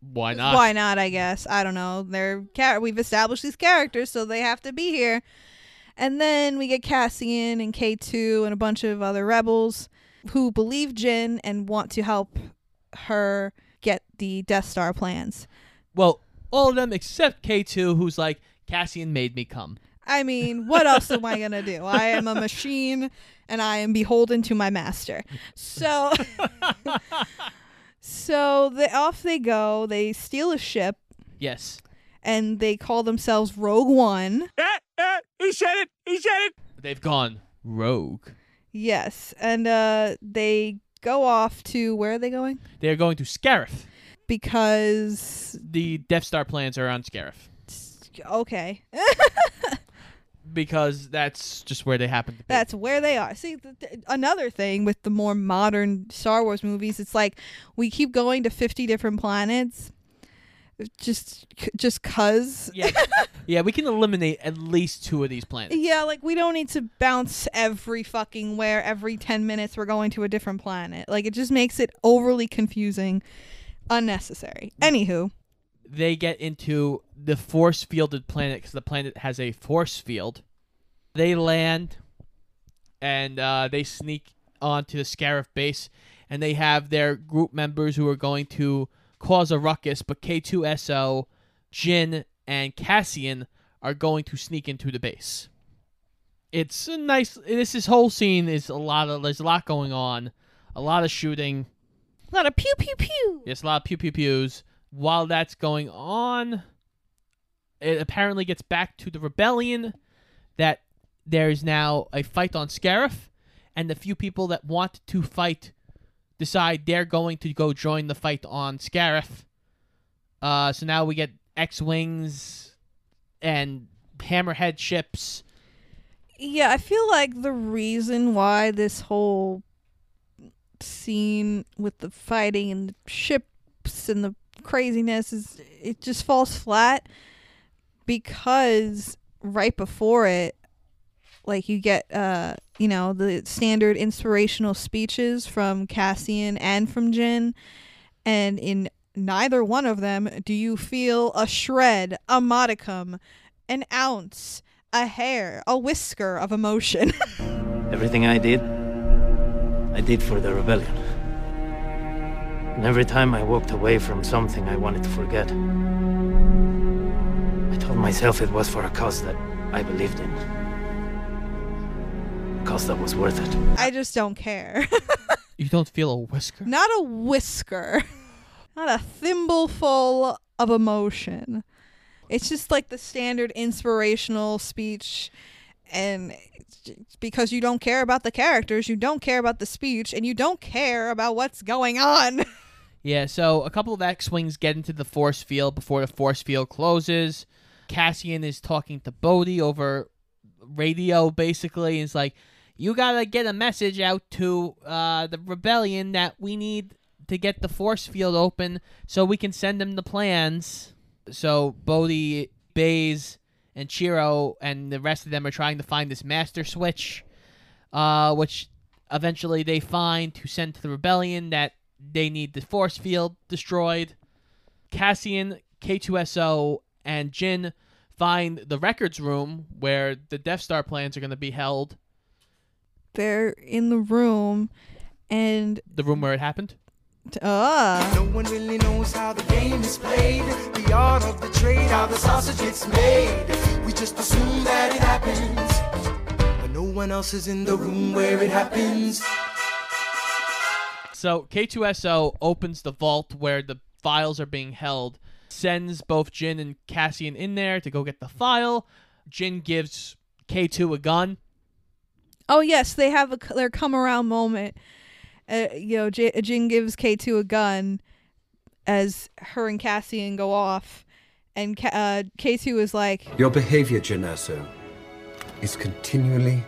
why not? Why not? I guess I don't know. They're char- we've established these characters, so they have to be here. And then we get Cassian and K two and a bunch of other rebels who believe Jyn and want to help her get the Death Star plans. Well, all of them except K2, who's like, Cassian made me come. I mean, what else am I gonna do? I am a machine, and I am beholden to my master. So, <laughs> so they off they go. They steal a ship, Yes. and they call themselves Rogue One. Eh! He said it! He said it! They've gone rogue. Yes, and uh, they go off to where are they going? They are going to Scarif. Because The Death Star plans are on Scarif okay, <laughs> because that's just where they happen to be. that's where they are. See, th- th- another thing with the more modern Star Wars movies, it's like we keep going to fifty different planets, just just cause. yeah, yeah. We can eliminate at least two of these planets. Yeah, like we don't need to bounce every fucking where every 10 minutes we're going to a different planet. Like it just makes it overly confusing, unnecessary. Anywho, They get into the force fielded planet because the planet has a force field. They land, and uh, they sneak onto the Scarif base, and they have their group members who are going to cause a ruckus. But K2SO, Jyn, and Cassian are going to sneak into the base. It's a nice. This this whole scene is a lot of. There's a lot going on, a lot of shooting. a lot of pew pew pew. Yes, a lot of pew pew pews. While that's going on, it apparently gets back to the rebellion that there's now a fight on Scarif, and the few people that want to fight decide they're going to go join the fight on Scarif. Uh, so now we get X-wings and hammerhead ships. Yeah, I feel like the reason why this whole scene with the fighting and the ships and the craziness is it just falls flat because right before it like you get uh you know the standard inspirational speeches from Cassian and from Jyn and in neither one of them do you feel a shred a modicum an ounce a hair a whisker of emotion <laughs> Everything I did, I did for the rebellion. And every time I walked away from something I wanted to forget, I told myself it was for a cause that I believed in. A cause that was worth it. I just don't care <laughs> You don't feel a whisker? not a whisker, <laughs> not a thimbleful of emotion. It's just like the standard inspirational speech, and because you don't care about the characters, you don't care about the speech, and you don't care about what's going on. <laughs> Yeah, so a couple of X-wings get into the force field before the force field closes. Cassian is talking to Bodhi over radio, basically. and It's like, you gotta get a message out to uh, the rebellion that we need to get the force field open so we can send them the plans. So Bodhi, Baze, and Chirrut and the rest of them are trying to find this master switch, uh, which eventually they find to send to the rebellion that they need the force field destroyed. Cassian, K2SO, and Jyn find the records room where the Death Star plans are going to be held. They're in the room, and The room where it happened. uh, No one really knows how the game is played. The art of the trade, how the sausage gets made. We just assume that it happens. But no one else is in the room where it happens. So K2SO opens the vault where the files are being held, sends both Jyn and Cassian in there to go get the file. Jyn gives K2 a gun. Oh yes, they have a, their come around moment. Uh, you know, J- Jyn gives K two a gun as her and Cassian go off, and Ka- uh, K two is like, Your behavior, Jyn Erso, is continually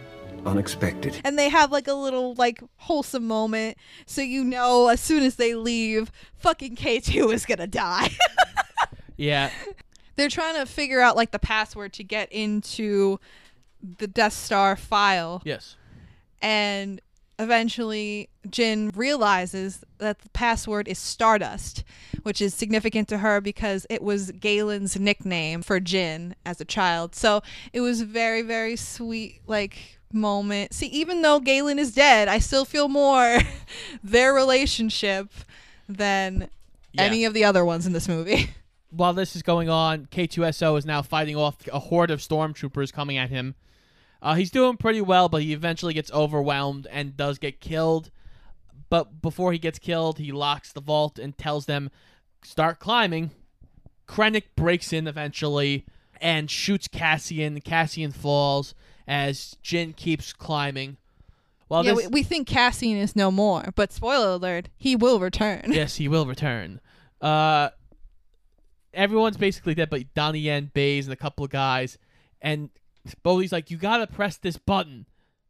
unexpected. and they have like a little like wholesome moment, so you know as soon as they leave, fucking K two <laughs> is gonna die. <laughs> Yeah, They're trying to figure out like the password to get into the Death Star file. yes. and eventually Jyn realizes that the password is Stardust, which is significant to her because it was Galen's nickname for Jyn as a child. So it was very, very sweet, like moment. See, even though Galen is dead, I still feel more <laughs> their relationship than Yeah. any of the other ones in this movie. <laughs> While this is going on, K2SO is now fighting off a horde of stormtroopers coming at him. Uh, he's doing pretty well, but he eventually gets overwhelmed and does get killed. But before he gets killed, he locks the vault and tells them, start climbing. Krennic breaks in eventually and shoots Cassian. Cassian falls as Jyn keeps climbing. While yeah, this, we, we think Cassian is no more, but spoiler alert, he will return. yes, he will return. Uh, everyone's basically dead, but Donnie Yen, Baze, and a couple of guys. And Bodhi's like, "You gotta press this button."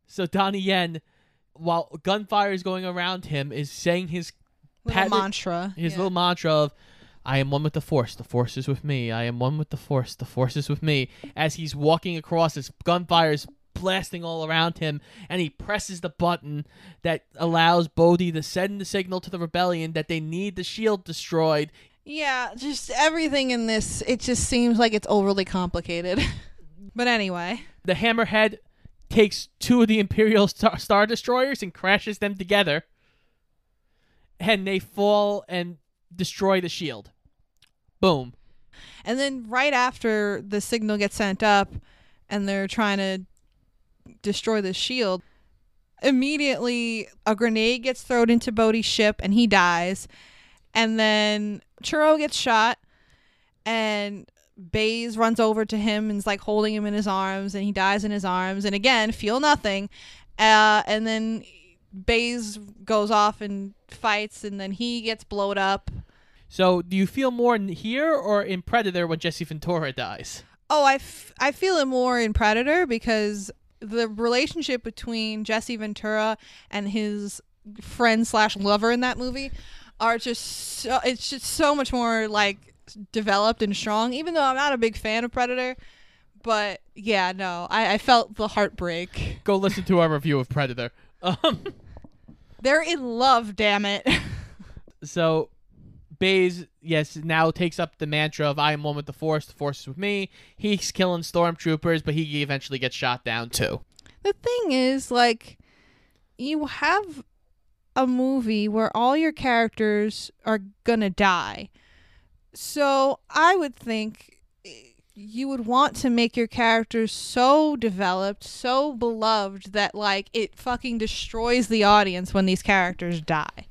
So Donnie Yen, while gunfire is going around him, is saying his Little patented- mantra. his yeah. little mantra of I am one with the force, the force is with me. I am one with the force, the force is with me. As he's walking across his gunfire is blasting all around him and he presses the button that allows Bodhi to send the signal to the rebellion that they need the shield destroyed. Yeah, just everything in this, it just seems like it's overly complicated. <laughs> but anyway, The hammerhead takes two of the Imperial Star, Star Destroyers and crashes them together. And they fall and destroy the shield. Boom. and then right after the signal gets sent up and they're trying to destroy the shield, immediately a grenade gets thrown into Bodhi's ship and he dies. And then Chirrut gets shot and Baze runs over to him and is like holding him in his arms and he dies in his arms and again feel nothing. Uh, and then Baze goes off and fights and then he gets blowed up. So, do you feel more in here or in Predator when Jesse Ventura dies? Oh, I, f- I feel it more in Predator because the relationship between Jesse Ventura and his friend slash lover in that movie are just so, it's just so much more like developed and strong. Even though I'm not a big fan of Predator, but yeah, no, I, I felt the heartbreak. Go listen to our review of Predator. Um, They're in love, damn it. <laughs> so Baze, yes, now takes up the mantra of I am one with the Force, the Force is with me. He's killing stormtroopers, but he eventually gets shot down too. the thing is, like, you have a movie where all your characters are gonna die. So I would think eh, you would want to make your characters so developed, so beloved that like it fucking destroys the audience when these characters die.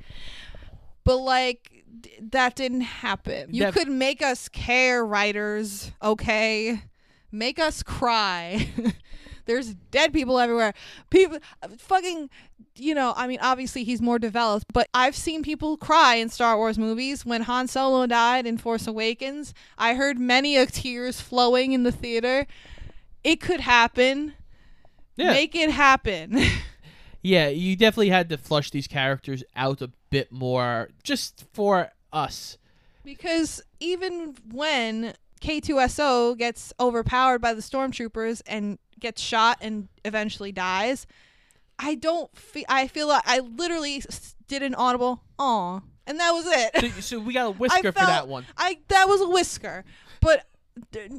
But like d- that didn't happen. You That- could make us care, writers, okay? Make us cry. <laughs> There's dead people everywhere. People fucking you know, I mean obviously he's more developed, but I've seen people cry in Star Wars movies when Han Solo died in Force Awakens. I heard many of tears flowing in the theater. It could happen. Yeah. Make it happen. <laughs> Yeah, you definitely had to flush these characters out a bit more just for us. Because even when K2SO gets overpowered by the stormtroopers and gets shot and eventually dies, I don't feel. I feel like I literally did an audible "aw," and that was it. So, so we got a <laughs> whisker for that one. I that was a whisker, but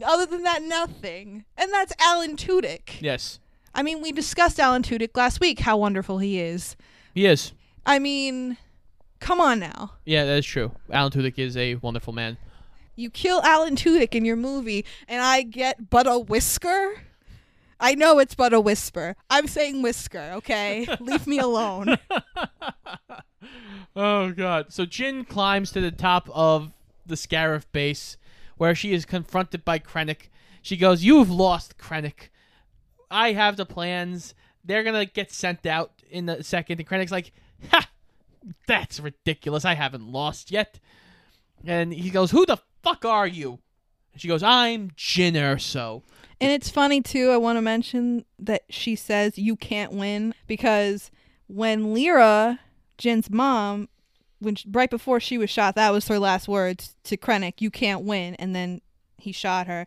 other than that, nothing. And that's Alan Tudyk. Yes, I mean, we discussed Alan Tudyk last week. How wonderful he is. he is. I mean, come on now. Yeah, that is true. Alan Tudyk is a wonderful man. You kill Alan Tudyk in your movie, and I get but a whisker. I know it's but a whisper. I'm saying whisker. Okay, leave me alone. <laughs> Oh god. So Jyn climbs to the top of the Scarif base where she is confronted by Krennic. She goes, "You've lost, Krennic. I have the plans. They're going to get sent out in a second." And Krennic's like, "Ha! That's ridiculous. I haven't lost yet." And he goes, "Who the fuck are you?" And she goes, "I'm Jyn Erso." And it's funny too. I want to mention that she says you can't win because when Lyra, Jyn's mom, when sh right before she was shot, that was her last words to Krennic: "You can't win." And then he shot her.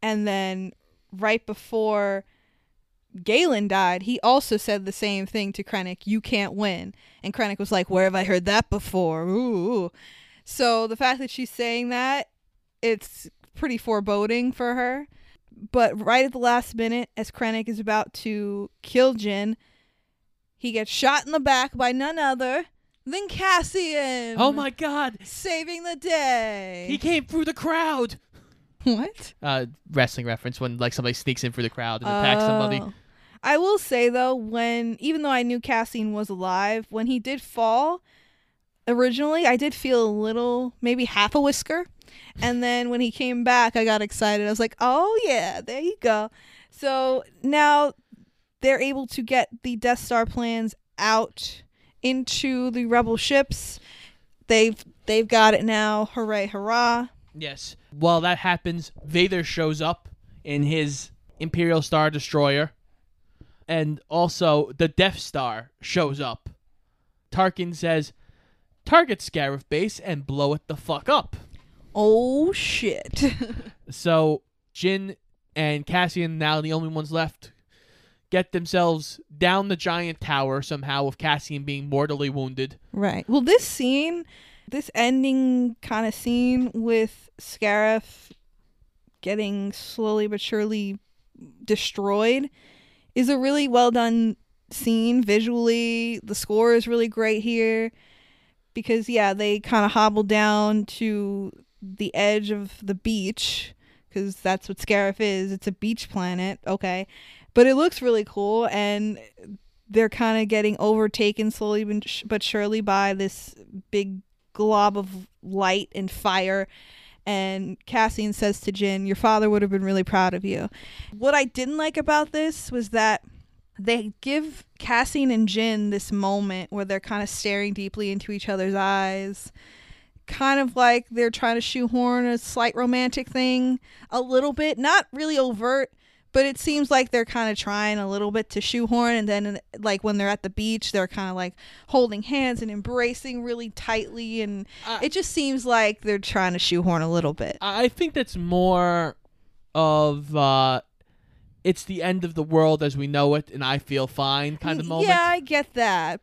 And then right before Galen died, he also said the same thing to Krennic: "You can't win." And Krennic was like, "Where have I heard that before?" Ooh. So the fact that she's saying that, it's pretty foreboding for her. But right at the last minute, as Krennic is about to kill Jyn, he gets shot in the back by none other than Cassian. Oh my god. Saving the day. He came through the crowd. what? Uh wrestling reference when like somebody sneaks in through the crowd and attacks somebody. Oh. I will say though, when even though I knew Cassian was alive, when he did fall, originally I did feel a little, maybe half a whisker, and then when he came back, I got excited. I was like, "Oh yeah, there you go." So now they're able to get the Death Star plans out into the rebel ships. They've they've got it now. Hooray, hurrah! Yes. While that happens, Vader shows up in his Imperial Star Destroyer. And also, the Death Star shows up. Tarkin says, Target Scarif base and blow it the fuck up. Oh shit! <laughs> So, Jyn and Cassian, now the only ones left, get themselves down the giant tower somehow, with Cassian being mortally wounded. Right. Well, this scene, this ending kind of scene with Scarif getting slowly but surely destroyed is a really well done scene visually. The score is really great here because, yeah, they kind of hobble down to the edge of the beach because that's what Scarif is. It's a beach planet. Okay. But it looks really cool and they're kind of getting overtaken slowly but surely by this big glob of light and fire. And Cassian says to Jyn, Your father would have been really proud of you. What I didn't like about this was that they give Cassian and Jyn this moment where they're kind of staring deeply into each other's eyes. Kind of like they're trying to shoehorn a slight romantic thing a little bit, not really overt, but it seems like they're kind of trying a little bit to shoehorn and then like when they're at the beach they're kind of like holding hands and embracing really tightly and Uh, it just seems like they're trying to shoehorn a little bit I I think that's more of uh it's the end of the world as we know it and I feel fine kind of moment. yeah i get that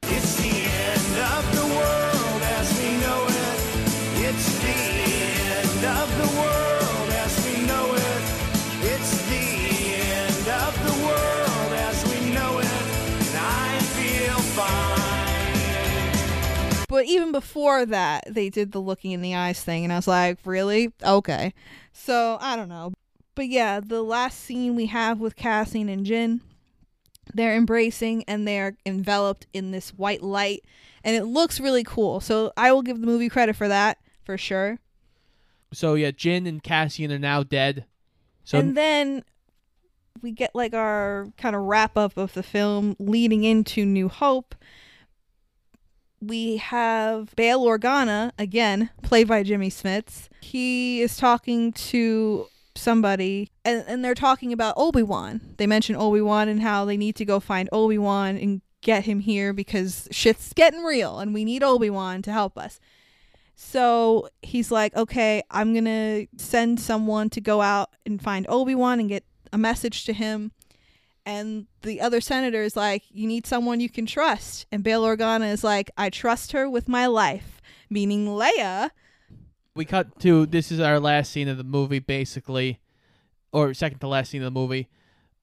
But even before that, they did the looking in the eyes thing, and I was like, really? Okay. So I don't know. But yeah, the last scene we have with Cassian and Jyn, they're embracing and they're enveloped in this white light, and it looks really cool. So I will give the movie credit for that for sure. So yeah, Jyn and Cassian are now dead. So and then we get like our kind of wrap up of the film leading into New Hope. We have Bail Organa, again, played by Jimmy Smits. He is talking to somebody and, and they're talking about Obi-Wan. They mention Obi-Wan and how they need to go find Obi-Wan and get him here because shit's getting real and we need Obi-Wan to help us. So he's like, okay, I'm going to send someone to go out and find Obi Wan and get a message to him. And the other senator is like, you need someone you can trust. And Bail Organa is like, I trust her with my life, meaning Leia. we cut to this is our last scene of the movie basically or second to last scene of the movie.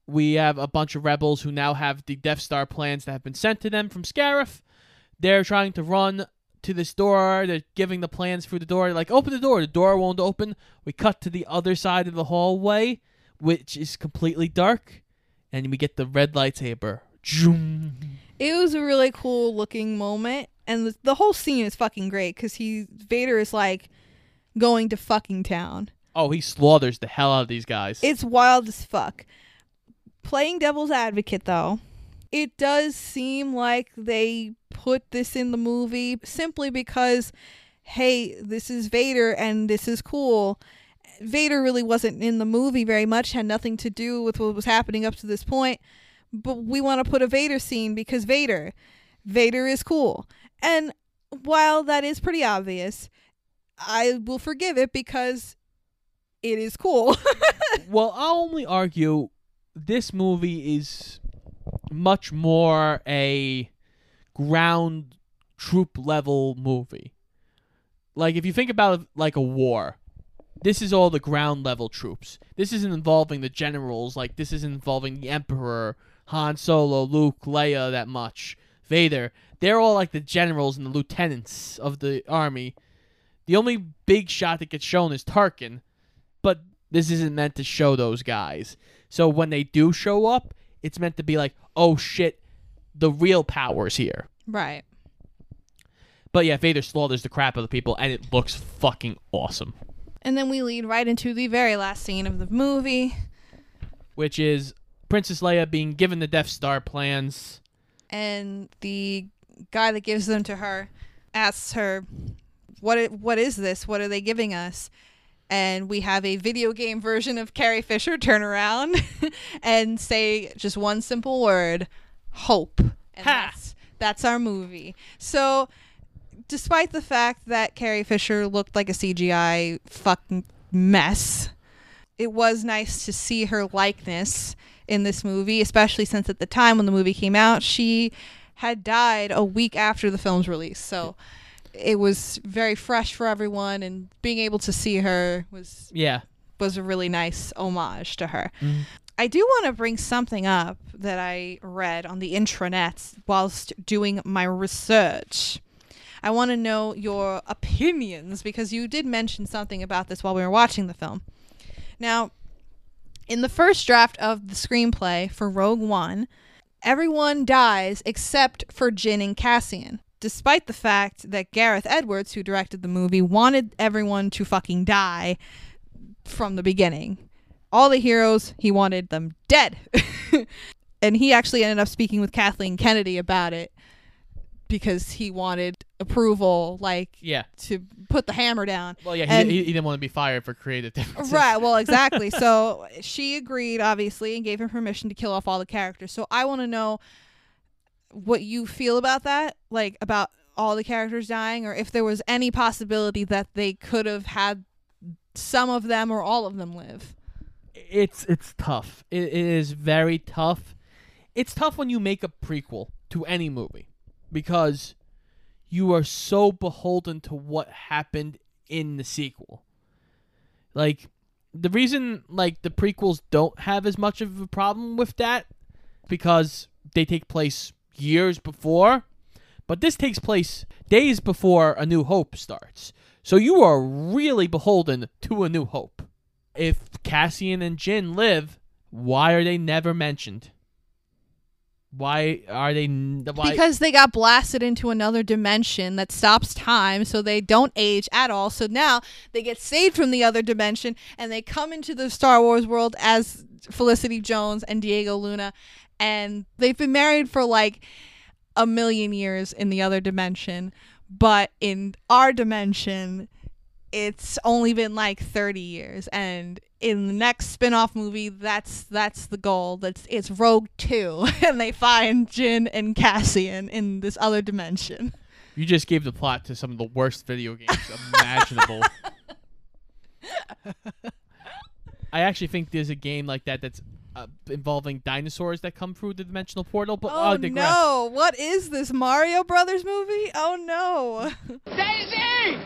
We have a bunch of rebels who now have the Death Star plans that have been sent to them from Scarif. They're trying to run to this door. They're giving the plans through the door. Like, open the door. The door won't open. We cut to the other side of the hallway, which is completely dark. And we get the red lightsaber. It was a really cool looking moment. And the, the whole scene is fucking great because he, Vader is like going to fucking town. Oh, he slaughters the hell out of these guys. It's wild as fuck. Playing devil's advocate, though, it does seem like they put this in the movie simply because, hey, this is Vader and this is cool. Vader really wasn't in the movie very much, had nothing to do with what was happening up to this point. But we want to put a Vader scene because Vader. Vader is cool. And while that is pretty obvious, I will forgive it because it is cool. <laughs> well, I'll only argue this movie is much more a ground troop level movie. Like if you think about like a war, this is all the ground level troops. This isn't involving the generals, like this isn't involving the Emperor, Han Solo, Luke, Leia that much. Vader. They're all like the generals and the lieutenants of the army. The only big shot that gets shown is Tarkin, but this isn't meant to show those guys. So when they do show up, it's meant to be like, oh shit, the real power's here. right. But yeah, Vader slaughters the crap out of the people, and it looks fucking awesome. And then we lead right into the very last scene of the movie. Which is Princess Leia being given the Death Star plans. and the guy that gives them to her asks her what i- what is this what are they giving us and we have a video game version of Carrie Fisher turn around <laughs> and say just one simple word hope and that's that's our movie so despite the fact that Carrie Fisher looked like a CGI fucking mess it was nice to see her likeness in this movie, especially since at the time when the movie came out, she had died a week after the film's release. So it was very fresh for everyone, and being able to see her was Yeah. was a really nice homage to her. Mhm. I do want to bring something up that I read on the intranets whilst doing my research. I want to know your opinions because you did mention something about this while we were watching the film. Now, in the first draft of the screenplay for Rogue One, everyone dies except for Jyn and Cassian, despite the fact that Gareth Edwards, who directed the movie, wanted everyone to fucking die from the beginning. All the heroes, he wanted them dead. <laughs> and he actually ended up speaking with Kathleen Kennedy about it because he wanted approval, like Yeah. to put the hammer down. Well, yeah, And- he, he, didn't want to be fired for creative differences. Right. Well, <laughs> exactly. so she agreed, obviously, and gave him permission to kill off all the characters. So I want to know what you feel about that, like about all the characters dying, or if there was any possibility that they could have had some of them or all of them live. It's it's tough. It, it is very tough. It's tough when you make a prequel to any movie because you are so beholden to what happened in the sequel. Like the reason like the prequels don't have as much of a problem with that because they take place years before, but this takes place days before A New Hope starts. So you are really beholden to A New Hope. If Cassian and Jyn live, why are they never mentioned? Why are they why Because they got blasted into another dimension that stops time, so they don't age at all. So now they get saved from the other dimension and they come into the Star Wars world as Felicity Jones and Diego Luna. And they've been married for like a million years in the other dimension. But in our dimension, it's only been like 30 years and in the next spin-off movie that's that's the goal that's it's rogue 2 <laughs> and they find jyn and cassian in this other dimension you just gave the plot to some of the worst video games imaginable. <laughs> I actually think there's a game like that that's uh, involving dinosaurs that come through the dimensional portal. But oh I'll no what is this mario brothers movie oh no Daisy!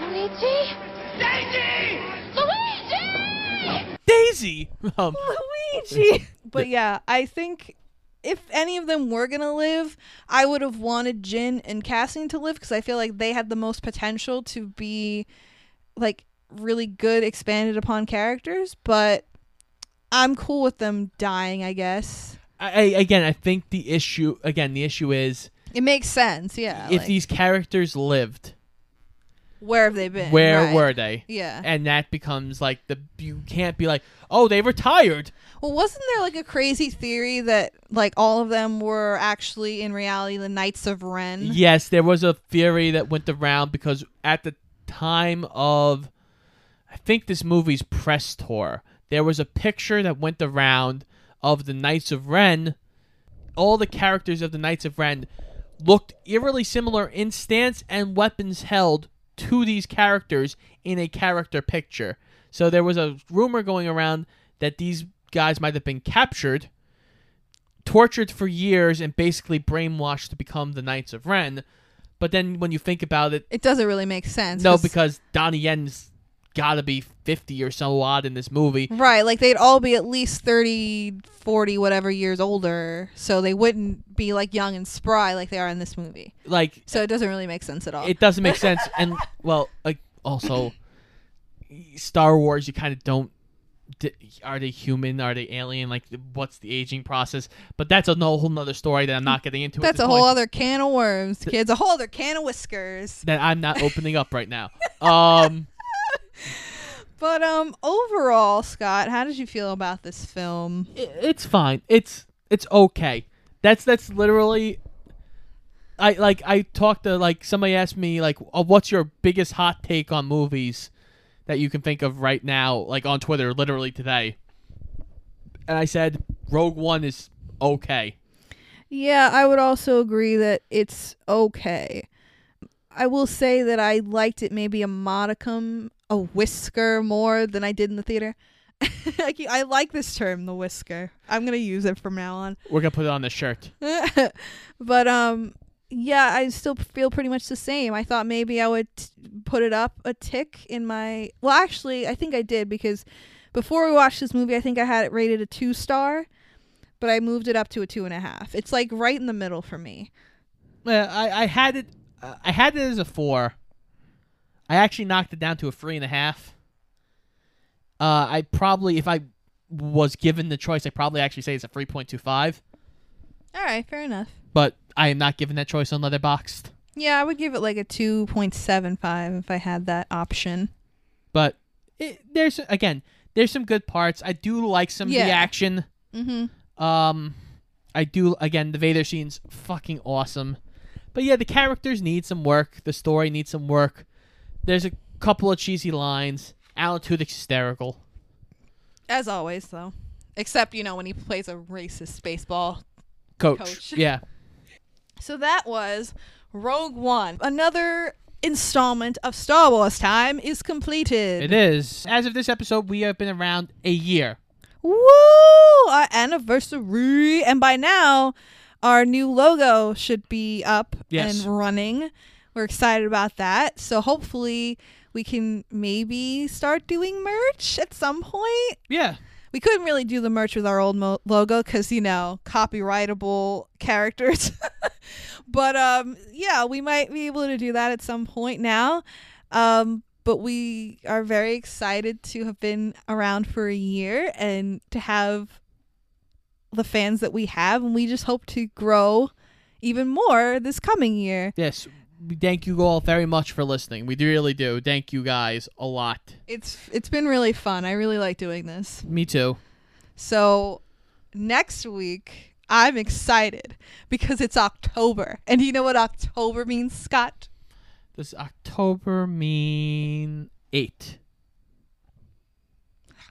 Luigi? Daisy! Luigi! Daisy. Um, luigi <laughs> but yeah i think if any of them were gonna live i would have wanted jyn and cassian to live because i feel like they had the most potential to be like really good expanded upon characters but i'm cool with them dying i guess I, I again, I think the issue again, the issue is it makes sense yeah if like, these characters lived, where have they been where Right. were they? yeah And that becomes like the you can't be like, oh, they retired. well wasn't there like a crazy theory that like all of them were actually in reality the knights of ren Yes, there was a theory that went around because at the time of, I think this movie's press tour, there was a picture that went around of the Knights of Ren. All the characters of the Knights of Ren looked eerily similar in stance and weapons held to these characters in a character picture. So there was a rumor going around that these guys might have been captured tortured for years and basically brainwashed to become the Knights of Ren. But then when you think about it, it doesn't really make sense No, because Donnie Yen's got to be 50 or so odd in this movie. Right, like they'd all be at least 30, 40, whatever years older, so they wouldn't be like young and spry like they are in this movie. Like, So it doesn't really make sense at all. it doesn't make sense. <laughs> And, well, like, also, Star Wars, you kind of don't. Are they human? Are they alien? Like, what's the aging process? But that's a no, whole nother story that I'm not getting into. That's a whole point. other can of worms, kids. A whole other can of whiskers. that I'm not opening up right now. <laughs> Um, But um, overall, Scott, how did you feel about this film? i- it's fine. It's it's okay. That's that's literally. I like I talked to like somebody asked me like oh, what's your biggest hot take on movies that you can think of right now like on Twitter literally today. And I said Rogue One is okay. Yeah, I would also agree that it's okay. I will say that I liked it maybe a modicum, a whisker more than I did in the theater. <laughs> I like this term, the whisker. I'm gonna use it from now on. We're gonna put it on the shirt. <laughs> but um, yeah, I still feel pretty much the same. I thought maybe I would t- put it up a tick in my. Well, actually, I think I did because before we watched this movie, I think I had it rated a two star, but I moved it up to a two and a half. It's like right in the middle for me. Yeah, I I had it uh, I had it as a four. I actually knocked it down to a three and a half. Uh, I probably, if I was given the choice, I probably actually say it's a three point two five. All right, fair enough. But I am not given that choice on Letterboxd. Yeah, I would give it like a 2.75 if I had that option. But it, there's again, there's some good parts. I do like some of the action. Mhm. Um, I do again. The Vader scene's fucking awesome. But yeah, the characters need some work. The story needs some work. There's a couple of cheesy lines. Alan Tudyk's hysterical. As always, though. Except, you know, when he plays a racist baseball. Coach. Coach. Yeah. <laughs> So that was Rogue One. Another installment of Star Wars time is completed. It is. As of this episode, we have been around a year. Woo! Our anniversary. And by now, our new logo should be up Yes. and running. We're excited about that. So hopefully, we can maybe start doing merch at some point. Yeah. We couldn't really do the merch with our old mo- logo because, you know, copyrightable characters. <laughs> but um, yeah, we might be able to do that at some point now. Um, but we are very excited to have been around for a year and to have the fans that we have. And we just hope to grow even more this coming year. Yes. We thank you all very much for listening. We really do. Thank you guys a lot. It's it's been really fun. I really like doing this. Me too. So next week, I'm excited because it's October. And do you know what October means, Scott? Does October mean eight?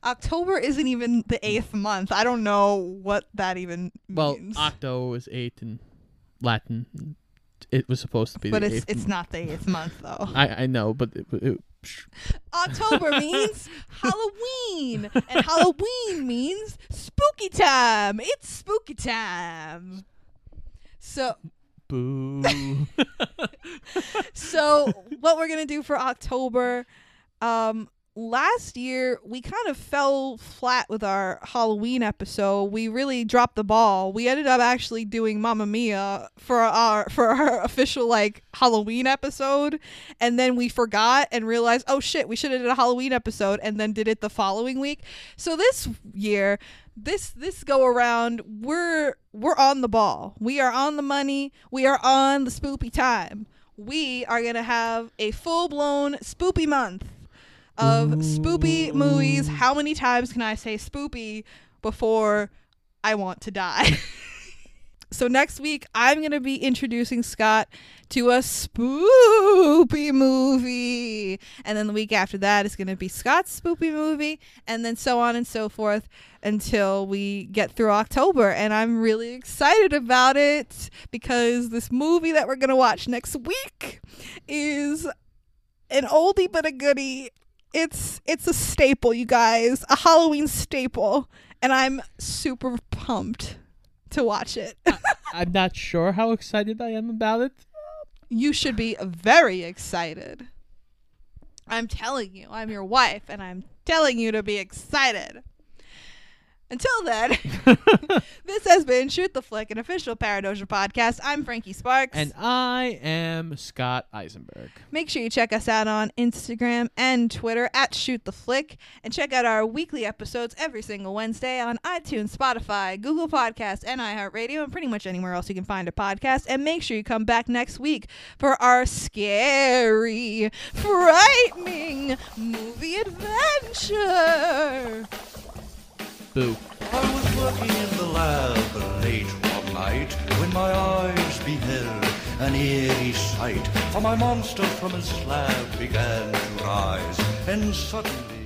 October isn't even the eighth month. I don't know what that even Well, means. octo is eight in Latin. It was supposed to be but the it's it's month. not the eighth month though. <laughs> I, I know, but it, it, October <laughs> means Halloween, and Halloween means spooky time. It's spooky time. So boo. <laughs> so what we're gonna do for October, um, last year we kind of fell flat with our Halloween episode. We really dropped the ball. We ended up actually doing Mamma Mia for our for our <laughs> official like Halloween episode, and then we forgot and realized, oh shit, we should have did a Halloween episode, and then did it the following week. So this year. This this go around, we're we're on the ball. We are on the money. We are on the spoopy time we are going to have a full blown spoopy month of spoopy movies. How many times can I say spoopy before I want to die? <laughs> so next week, I'm going to be introducing Scott to a spoopy movie. And then the week after that is going to be Scott's spoopy movie. And then so on and so forth until we get through October. And I'm really excited about it because this movie that we're going to watch next week is an oldie but a goodie. It's it's a staple, you guys, a Halloween staple, and I'm super pumped to watch it. I'm not sure how excited I am about it. you should be very excited. I'm telling you, I'm your wife, and I'm telling you to be excited. Until then, <laughs> this has been Shoot the Flick, an official Paradoja podcast. I'm Frankie Sparks. And I am Scott Eisenberg. Make sure you check us out on Instagram and Twitter at Shoot the Flick, and check out our weekly episodes every single Wednesday on iTunes, Spotify, Google Podcasts, and iHeartRadio, and pretty much anywhere else you can find a podcast. And make sure you come back next week for our scary, frightening movie adventure. Boo. I was working in the lab late one night when my eyes beheld an eerie sight. For my monster from his slab began to rise, and suddenly.